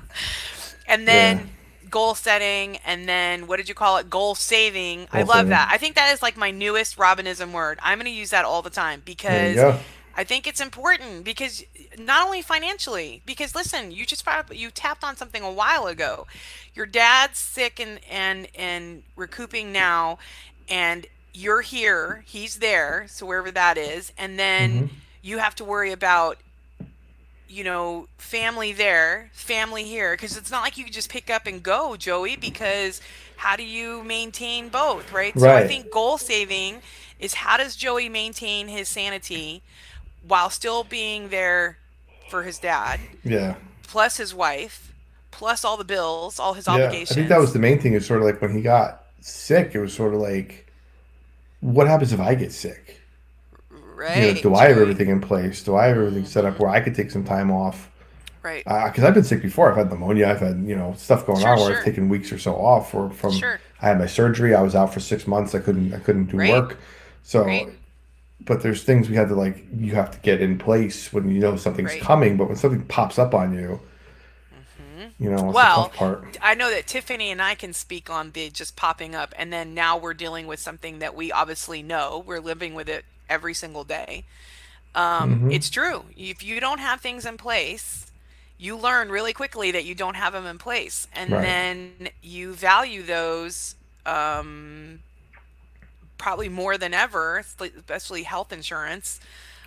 <laughs> and then Yeah. goal setting and then what did you call it goal saving i love saving. that i think that is like my newest robinism word i'm going to use that all the time because. I think it's important because not only financially, because listen, you just up, you tapped on something a while ago. Your dad's sick and and and recouping now, and you're here, he's there, so wherever that is, and then Mhm. you have to worry about you know, family there, family here, because it's not like you can just pick up and go, Joey, because how do you maintain both, right? So I think goal saving is how does Joey maintain his sanity while still being there for his dad, Yeah. plus his wife, plus all the bills, all his Yeah. I think that was the main thing is sort of like when he got sick, it was sort of like, what happens if I get sick? right. You know, do I have everything in place? Do I have everything set up mm-hmm. where I could take some time off? Right. Uh, because I've been sick before. I've had pneumonia. I've had you know stuff going Sure, on where sure. I've taken weeks or so off. Or from Sure. I had my surgery. I was out for six months. I couldn't I couldn't do Right. work. So, Right. but there's things we had to like you have to get in place when you know something's Right. coming. But when something pops up on you, you know, Mm-hmm. Well, the tough part. I know that Tiffany and I can speak on the just popping up, and then now we're dealing with something that we obviously know. We're living with it every single day. Um, Mhm. It's true. If you don't have things in place, you learn really quickly that you don't have them in place, and Right. then you value those um, probably more than ever, especially health insurance.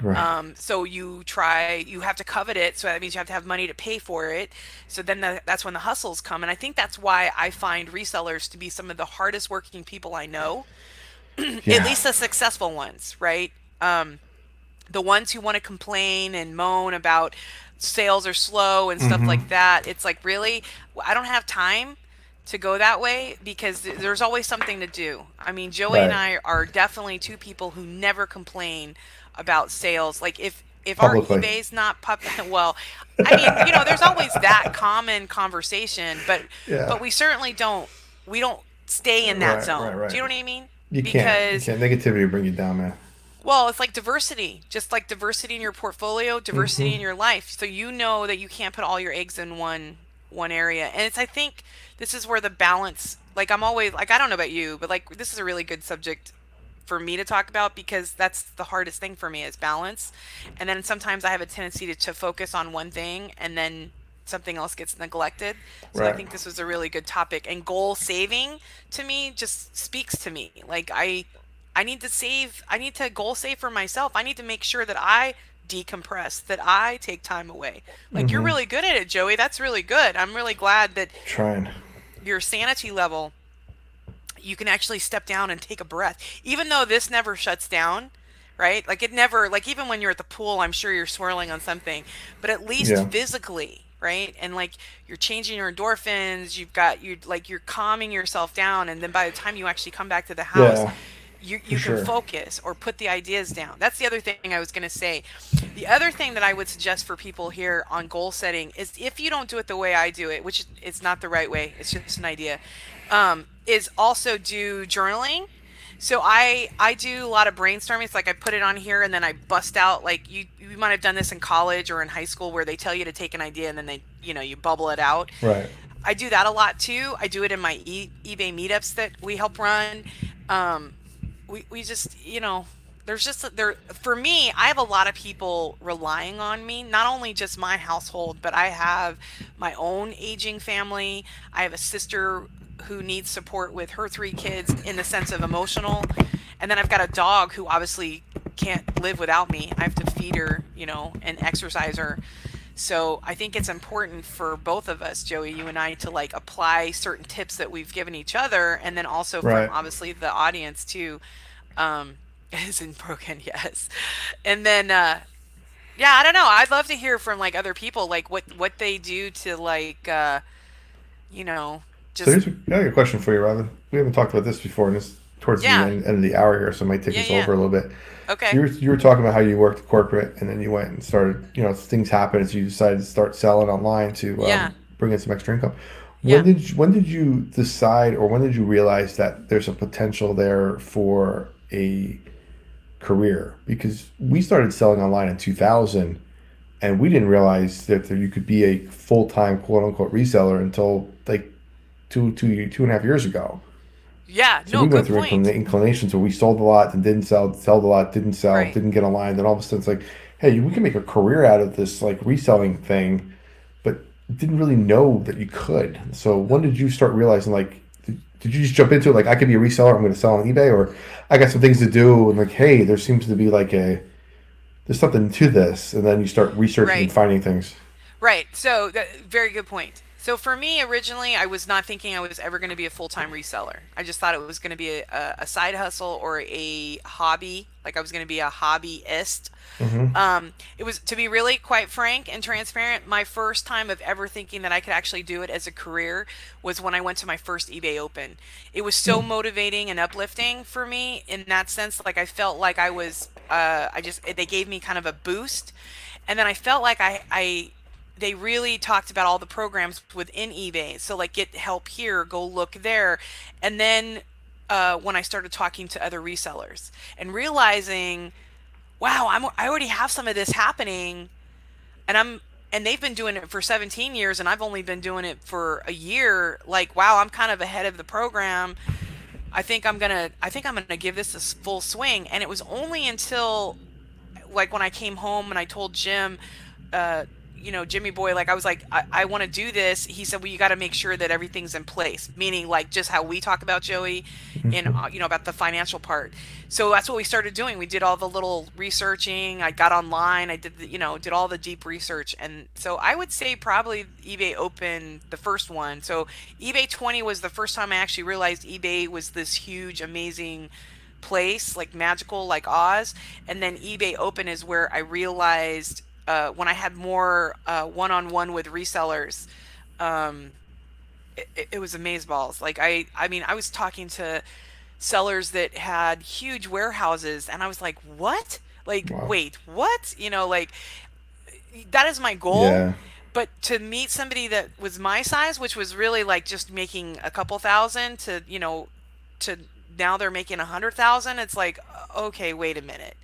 Right. Um, so you try, you have to covet it. So that means you have to have money to pay for it. So then the, that's when the hustles come. And I think that's why I find resellers to be some of the hardest working people I know, <clears throat> yeah. at least the successful ones, right? Um, the ones who want to complain and moan about sales are slow and stuff Mhm. like that. It's like, really? I don't have time to go that way because th- there's always something to do. I mean, Joey and I are definitely two people who never complain about sales. Like if if our eBay's not pop <laughs> well, I mean, you know, there's always that common conversation, but Yeah. but we certainly don't we don't stay in that Right, zone. right, right. Do you know what I mean? you can't. You because- can't. Negativity will bring you down, man. Well, it's like diversity, just like diversity in your portfolio, diversity Mhm. in your life. So you know that you can't put all your eggs in one one area. And it's I think this is where the balance like I'm always like I don't know about you, but like this is a really good subject for me to talk about because that's the hardest thing for me is balance. And then sometimes I have a tendency to, to focus on one thing and then something else gets neglected. So I think this was a really good topic. And goal saving to me just speaks to me. Like I I need to save I need to goal save for myself. I need to make sure that I decompress, that I take time away. Like you're Mhm. really good at it, Joey. That's really good. I'm really glad that Trying. your sanity level you can actually step down and take a breath even though this never shuts down right like it never like even when you're at the pool i'm sure you're swirling on something but at least Yeah. physically right and like you're changing your endorphins you've got you like you're calming yourself down and then by the time you actually come back to the house Yeah. you, you For can sure. focus or put the ideas down. That's the other thing I was going to say. The other thing that I would suggest for people here on goal setting is if you don't do it the way I do it, which it's not the right way, it's just an idea, um, is also do journaling. So I I do a lot of brainstorming. It's like I put it on here and then I bust out like you you might have done this in college or in high school where they tell you to take an idea and then they you know you bubble it out. Right. I do that a lot too. I do it in my e- eBay meetups that we help run. Um, we, we just, you know, there's just there for me. I have a lot of people relying on me. Not only just my household, but I have my own aging family. I have a sister who needs support with her three kids in the sense of emotional, and then I've got a dog who obviously can't live without me. I have to feed her, you know, and exercise her. So I think it's important for both of us, Joey, you and I, to like apply certain tips that we've given each other, and then also Right. from obviously the audience too. Um, <laughs> isn't broken, <laughs> yes. And then uh, yeah, I don't know. I'd love to hear from like other people, like what what they do to like, uh, you know, just. So here's a, I got a question for you, Robyn. We haven't talked about this before, and it's towards Yeah. the end, end of the hour here, so it might take Yeah, us yeah. over a little bit. okay. You were, you were talking about how you worked corporate, and then you went and started. You know, things happened as you decided to start selling online to um, bring in some extra income. When did you, when did you decide, or when did you realize that there's a potential there for a career? Because we started selling online in 2000, and we didn't realize that you could be a full time quote unquote reseller until like two two two and a half years ago. yeah. So no. we went through point. inclin- inclinations where we sold a lot and didn't sell, sold a lot, didn't sell, Right. didn't get online. Then all of a sudden it's like, hey, we can make a career out of this like reselling thing, but didn't really know that you could. So when did you start realizing like, did, did you just jump into it like I could be a reseller, I'm going to sell on eBay, or I got some things to do, and like, hey, there seems to be like a there's something to this, and then you start researching and finding things. Right. So, that, very good point. So, for me, originally, I was not thinking I was ever going to be a full time reseller. I just thought it was going to be a, a, side hustle or a hobby. Like, I was going to be a hobbyist. hmm Um, it was, to be really quite frank and transparent, my first time of ever thinking that I could actually do it as a career was when I went to my first eBay Open. It was so motivating and uplifting for me in that sense. Like, I felt like I was, uh, I just, they gave me kind of a boost. And then I felt like I, I, they really talked about all the programs within eBay. So like get help here, go look there. And then uh, when I started talking to other resellers and realizing, wow, I'm I already have some of this happening and I'm and they've been doing it for 17 years and I've only been doing it for a year. Like, wow, I'm kind of ahead of the program. I think I'm gonna I think I'm gonna give this a full swing. And it was only until like when I came home and I told Jim, uh, you know, Jimmy Boy, like I was like, I, I want to do this. He said, well, you got to make sure that everything's in place, meaning like just how we talk about Joey and, uh, you know, about the financial part. So that's what we started doing. We did all the little researching. I got online. I did, the, you know, did all the deep research. And so I would say probably eBay Open, the first one. So eBay 20 was the first time I actually realized eBay was this huge, amazing place, like magical, like Oz. And then eBay Open is where I realized uh, when I had more uh, one-on-one with resellers, um, it, it- it was amazeballs. Like I, I mean, I was talking to sellers that had huge warehouses, and I was like, "What? Like, Wow. wait, what? You know, like that is my goal." Yeah. But to meet somebody that was my size, which was really like just making a couple thousand to, you know, to now they're making a hundred thousand, it's like, okay, wait a minute.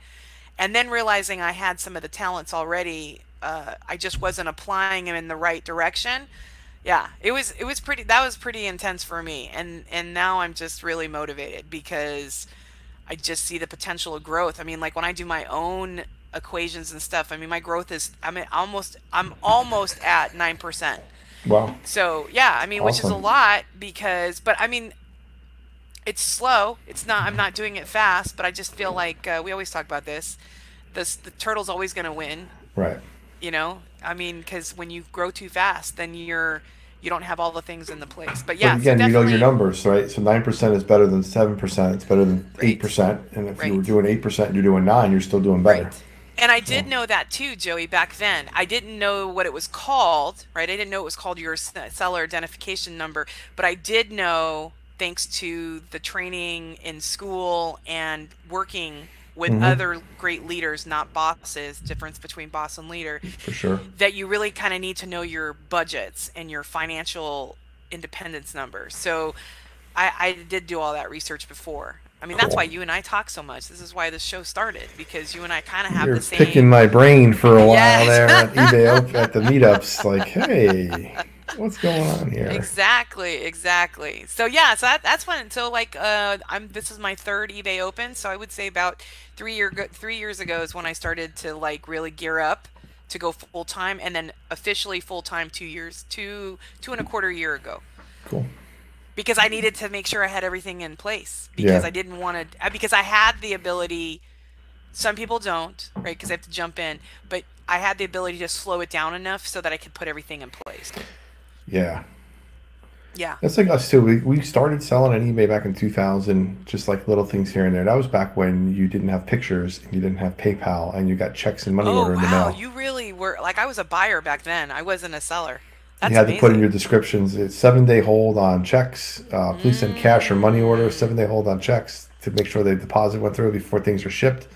And then realizing I had some of the talents already, uh, I just wasn't applying them in the right direction. Yeah, it was it was pretty that was pretty intense for me. And and now I'm just really motivated because I just see the potential of growth. I mean, like when I do my own equations and stuff, I mean, my growth is I'm at almost I'm almost at 9%. Wow. So, yeah, I mean, which is a lot because but I mean, it's slow. It's not I'm not doing it fast, but I just feel like uh, we always talk about this. This the turtle's always going to win, Right. you know? I mean, cuz when you grow too fast, then you're you don't have all the things in the place. But yeah, but so again, you know your numbers, right? So nine percent is better than seven percent. It's better than Right. eight percent. And if you were doing eight percent and you're doing nine, you're still doing better. Right. And I did know that too, Joey, back then. I didn't know what it was called, right? I didn't know it was called your seller identification number, but I did know, thanks to the training in school and working with Mhm. other great leaders, not bosses, difference between boss and leader, For sure. that you really kind of need to know your budgets and your financial independence numbers. So I, I did do all that research before. I mean, that's Cool. why you and I talk so much. This is why this show started because you and I kind of have You're the same. picking my brain for a while Yes. there at <laughs> eBay at the meetups. Like, hey, what's going on here? Exactly, exactly. So yeah, so that, that's when. So like, uh, I'm this is my third eBay Open. So I would say about three year go- three years ago is when I started to like really gear up to go full time, and then officially full time two years, two two and a quarter year ago. Cool. because I needed to make sure I had everything in place because Yeah. I didn't want to because I had the ability some people don't right because they have to jump in but I had the ability to slow it down enough so that I could put everything in place Yeah. Yeah. That's like us too. We, we started selling on eBay back in 2000, just like little things here and there. That was back when you didn't have pictures and you didn't have PayPal and you got checks and money Oh order in the mail. you really were like I was a buyer back then. I wasn't a seller. That's you had amazing. to put in your descriptions. It's seven day hold on checks. Uh, please send cash or money order. Seven day hold on checks to make sure the deposit went through before things were shipped.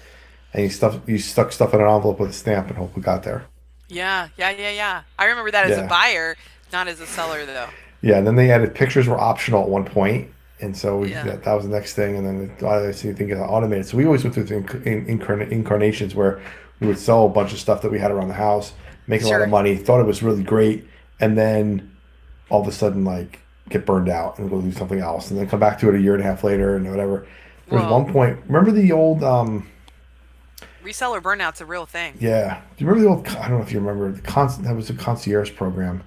And you stuff you stuck stuff in an envelope with a stamp and hope it got there. yeah, yeah, yeah, yeah. I remember that as a buyer, not as a seller though. Yeah, and then they added pictures were optional at one point, and so we, Yeah. that, that was the next thing. And then I see the other thing got automated. So we always went through the inc- in, incarna- incarnations where we would sell a bunch of stuff that we had around the house, make a lot of money, thought it was really great, and then all of a sudden like get burned out and go do something else, and then come back to it a year and a half later and whatever. There was Whoa. one point. Remember the old um, Reseller burnout's a real thing. yeah. Do you remember the old? I don't know if you remember the con- that was a concierge program.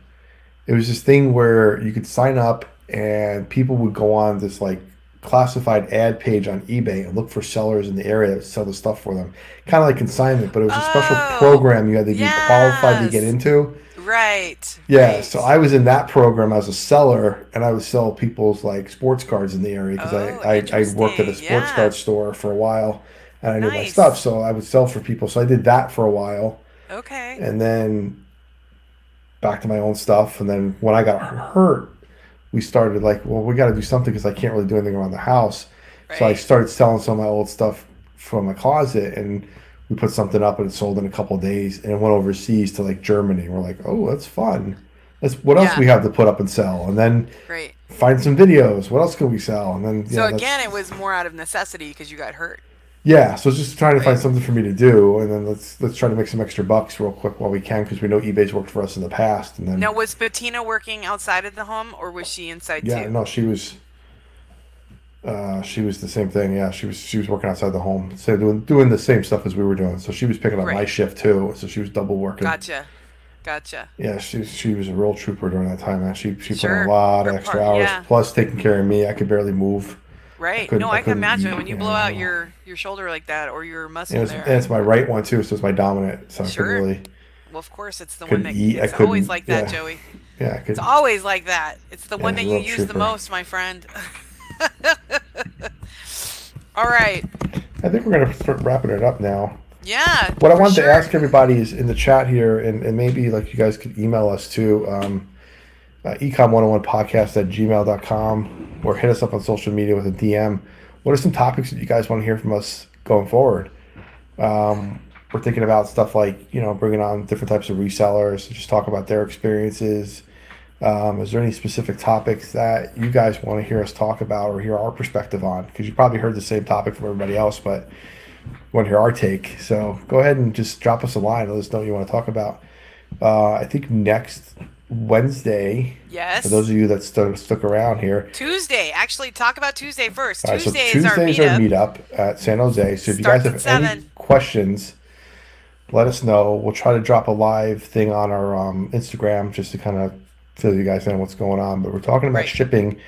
It was this thing where you could sign up and people would go on this like classified ad page on eBay and look for sellers in the area that sell the stuff for them. Kind of like consignment, but it was a special Oh, program you had to be qualified to get into. Right. Yeah, right. so I was in that program as a seller, and I would sell people's like sports cards in the area because Oh, I, I I worked at a sports Yeah. card store for a while, and I knew my stuff, so I would sell for people. So I did that for a while Okay. and then back to my own stuff. And then when I got hurt, we started like, well, we got to do something because I can't really do anything around the house. So I started selling some of my old stuff from my closet, and we put something up and it sold in a couple of days, and it went overseas to like Germany. We're like, oh, that's fun. That's what else Yeah. we have to put up and sell, and then Great. find some videos. What else can we sell? And then So that's- again, it was more out of necessity because you got hurt. Yeah, so just trying to find something for me to do, and then let's let's try to make some extra bucks real quick while we can because we know eBay's worked for us in the past, and then Now, was Bettina working outside of the home or was she inside too? yeah, too? no, she was. Uh, she was the same thing. Yeah, she was she was working outside the home, so doing doing the same stuff as we were doing. So she was picking up my shift too. So she was double working. Gotcha. Gotcha. Yeah, she she was a real trooper during that time. Man, she she put in a lot of extra part- hours, yeah. plus taking care of me. I could barely move. Right. couldn't- no, I I, can imagine when you blow out your your shoulder like that or your muscle And it's, there. and it's my right one too, so it's my dominant. So I Sure. couldn't really. well, of course, it's the one that eat, I it's always like that, yeah. Joey. Yeah, I. It's always like that. It's the Yeah, one that you use the most, my friend. <laughs> All right. I think we're gonna start wrapping it up now. Yeah. What I wanted sure. to ask everybody is in the chat here, and, and maybe like you guys could email us too, um, uh, ecom101podcast at gmail.com or hit us up on social media with a DM. What are some topics that you guys want to hear from us going forward? Um, we're thinking about stuff like, you know, bringing on different types of resellers just talk about their experiences. Um, is there any specific topics that you guys want to hear us talk about or hear our perspective on? Because you probably heard the same topic from everybody else, but want to hear our take. So go ahead and just drop us a line. Let us know what you want to talk about. Uh, I think next Wednesday, Yes. for those of you that stu- stuck around here, Tuesday. Actually, talk about Tuesday first. all right, so Tuesday is our Tuesday's our meetup. meetup at San Jose. So if you guys have any questions, let us know. We'll try to drop a live thing on our um, Instagram just to kind of fill you guys in what's going on. But we're talking about Right. shipping,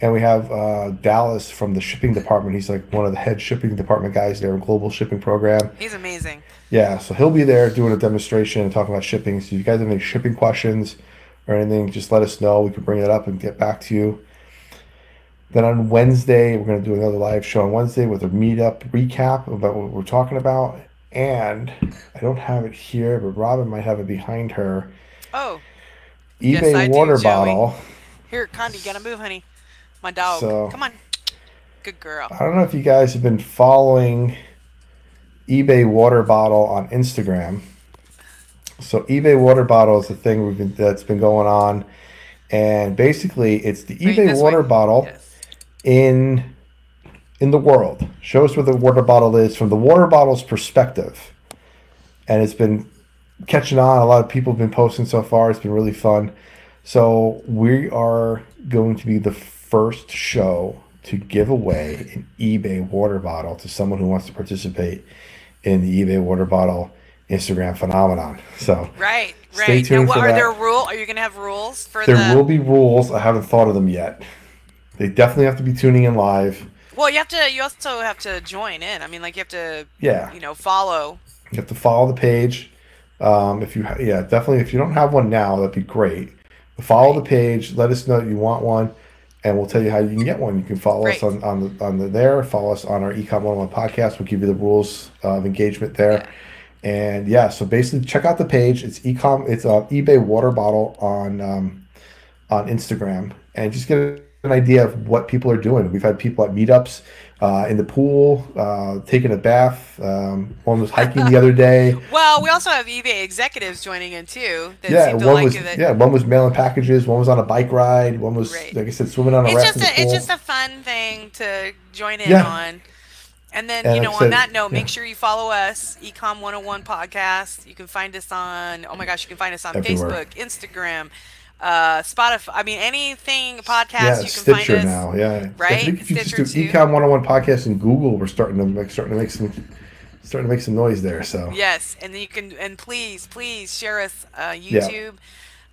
and we have uh, Dallas from the shipping department. He's like one of the head shipping department guys there, in global shipping program. He's amazing. Yeah, so he'll be there doing a demonstration and talking about shipping. So if you guys have any shipping questions or anything, just let us know. We can bring it up and get back to you. Then on Wednesday, we're going to do another live show on Wednesday with a meetup recap about what we're talking about. And I don't have it here, but Robyn might have it behind her. Oh, Yes, eBay do, water Joey. bottle. here, Condi, gotta move, honey. My dog. So- Come on. Good girl. I don't know if you guys have been following eBay water bottle on Instagram. So eBay water bottle is the thing we've been, that's been going on, and basically it's the eBay water way. bottle Yes. in in the world. Show us where the water bottle is from the water bottle's perspective, and it's been catching on. A lot of people have been posting so far. It's been really fun. So we are going to be the first show to give away an eBay water bottle to someone who wants to participate in the eBay water bottle Instagram phenomenon. So Right, Stay right. tuned now, what, for are that. there rule? Are you gonna have rules for there the? will be rules. I haven't thought of them yet. They definitely have to be tuning in live. Well, you have to. You also have to join in. I mean, like you have to. Yeah. You know, follow. You have to follow the page. Um, if you, ha- yeah, definitely. If you don't have one now, that'd be great. Follow the page. Let us know that you want one, and we'll tell you how you can get one. You can follow us on on the, on the there. Follow us on our Ecom One One podcast. We'll give you the rules of engagement there. And yeah, so basically, check out the page. It's ecom. It's uh, eBay water bottle on um, on Instagram, and just get an idea of what people are doing. We've had people at meetups, uh, in the pool, uh, taking a bath. Um, one was hiking the other day. <laughs> Well, we also have eBay executives joining in too. That Yeah, to one like was it. yeah, one was mailing packages. One was on a bike ride. One was Right. like I said, swimming on a It's raft just a, it's just a fun thing to join in Yeah. on. And then, And you know, on said, that note, make yeah. sure you follow us, Ecom 101 Podcast. You can find us on, oh my gosh, you can find us on Everywhere. Facebook, Instagram, uh, Spotify. I mean, anything podcast, yeah, you can Stitcher find us. now. Yeah, right? I think if you just do. Ecom 101 podcast in Google, we're starting to make starting to make some starting to make some noise there. So Yes, and then you can, and please, please share us uh, YouTube.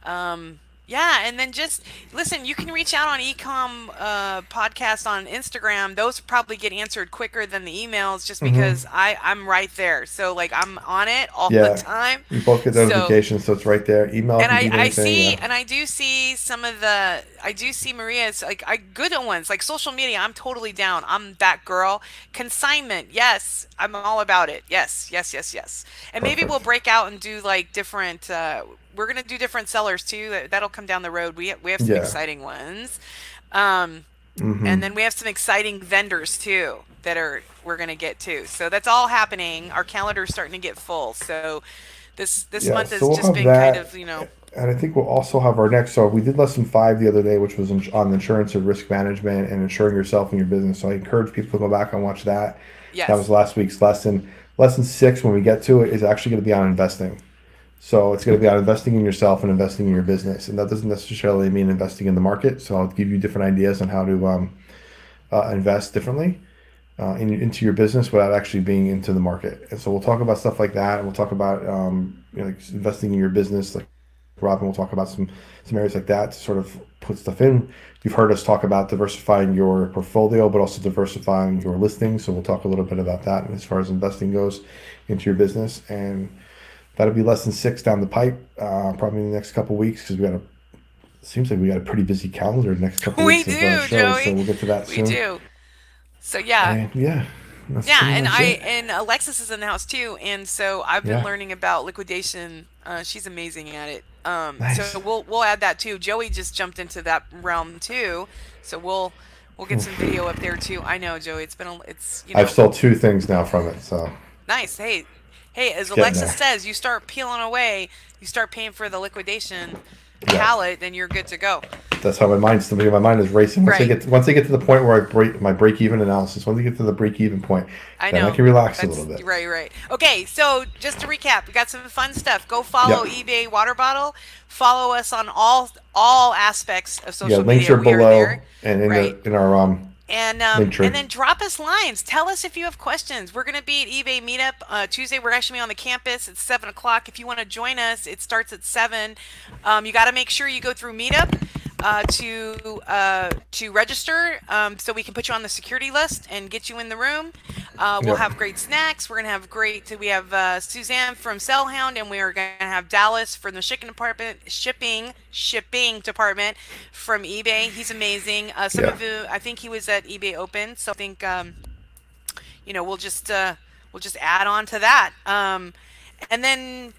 Um, yeah, and then just listen. You can reach out on Ecom uh, podcast on Instagram. Those probably get answered quicker than the emails, just Mm-hmm. because I I'm right there. So like I'm on it all Yeah. the time. we both get So- notifications, so, it's right there. Email and I, I see yeah. and I do see some of the I do see Maria's like I good ones like social media I'm totally down I'm that girl consignment yes I'm all about it yes yes yes yes and maybe we'll break out and do like different uh, we're gonna do different sellers too that, that'll come down the road we we have some Yeah. exciting ones um Mhm. and then we have some exciting vendors too that are we're gonna get to so that's all happening our calendar's starting to get full so this this Yeah, month has so we'll just been kind of you know And I think we'll also have our next. So we did lesson five the other day, which was on insurance and risk management and insuring yourself and your business. So I encourage people to go back and watch that. yes That was last week's lesson. Lesson six, when we get to it, is actually going to be on investing. So it's going to be on investing in yourself and investing in your business, and that doesn't necessarily mean investing in the market. So I'll give you different ideas on how to um, uh, invest differently uh, in, into your business without actually being into the market. And so we'll talk about stuff like that, and we'll talk about um, you know, like investing in your business. Like Robyn will talk about some some areas like that to sort of put stuff in. You've heard us talk about diversifying your portfolio, but also diversifying your listings. So we'll talk a little bit about that as far as investing goes into your business, and that'll be lesson six down the pipe, uh, probably in the next couple weeks because we got a. Seems like we got a pretty busy calendar next couple <laughs> We weeks of do, uh, shows, Joey. so we'll get to that We soon. do. So yeah, And yeah, that's yeah, and I it. and Alexis is in the house too, and so I've been Yeah. learning about liquidation. Uh, she's amazing at it. Um, Nice. So we'll we'll add that too. Joey just jumped into that realm too, so we'll we'll get some video up there too. I know, Joey. It's been a, it's you know I've sold two things now from it, so nice. Hey, hey, as Alexis says, you start peeling away, you start paying for the liquidation Yeah. pallet, then you're good to go. that's how my mind's my mind is racing. Once I Right. get once I get to the point where I break my break even analysis, once I get to the break even point, I know. I can relax a little bit. Right, right. Okay, so just to recap, we got some fun stuff. Go follow Yep. eBay Water Bottle. Follow us on all all aspects of social Yeah, links media. are below there. and in Right. the in our um And um, and then drop us lines. Tell us if you have questions. We're gonna be at eBay Meetup uh, Tuesday. We're actually on the campus at seven o'clock. If you want to join us, it starts at seven. Um, you got to make sure you go through Meetup uh, to uh, to register, um, so we can put you on the security list and get you in the room. Uh, we'll Yep. have great snacks. We're gonna have great. We have uh, Suzanne from Cellhound, and we are gonna have Dallas from the shipping department, shipping shipping department from eBay. He's amazing. Uh, some Yeah. of you, I think he was at eBay Open, so I think um, you know we'll just uh, we'll just add on to that. Um, and then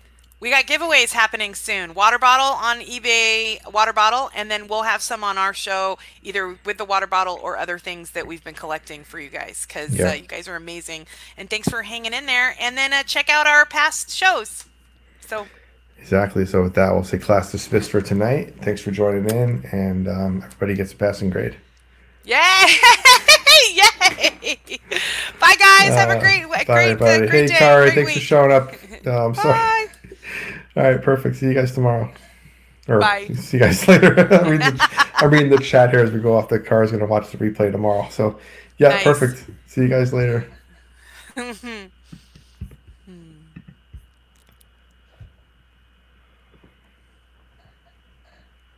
we got giveaways happening soon. Water bottle on eBay, water bottle, and then we'll have some on our show, either with the water bottle or other things that we've been collecting for you guys, because Yeah. uh, you guys are amazing. And thanks for hanging in there. And then uh, check out our past shows. So exactly. So with that, we'll say class dismissed for tonight. Thanks for joining in, and um, everybody gets a passing grade. Yay! <laughs> Yay! Bye, guys. Have a Uh, great, bye, great, uh, great hey, day. Kari, great thanks for showing up. Uh, I'm sorry. All right, perfect. See you guys tomorrow. Or Bye. <laughs> see you guys <laughs> later. <laughs> I'm, reading the, I'm reading the chat here as we go off. The car is going to watch the replay tomorrow. So, yeah, Nice. perfect. See you guys later.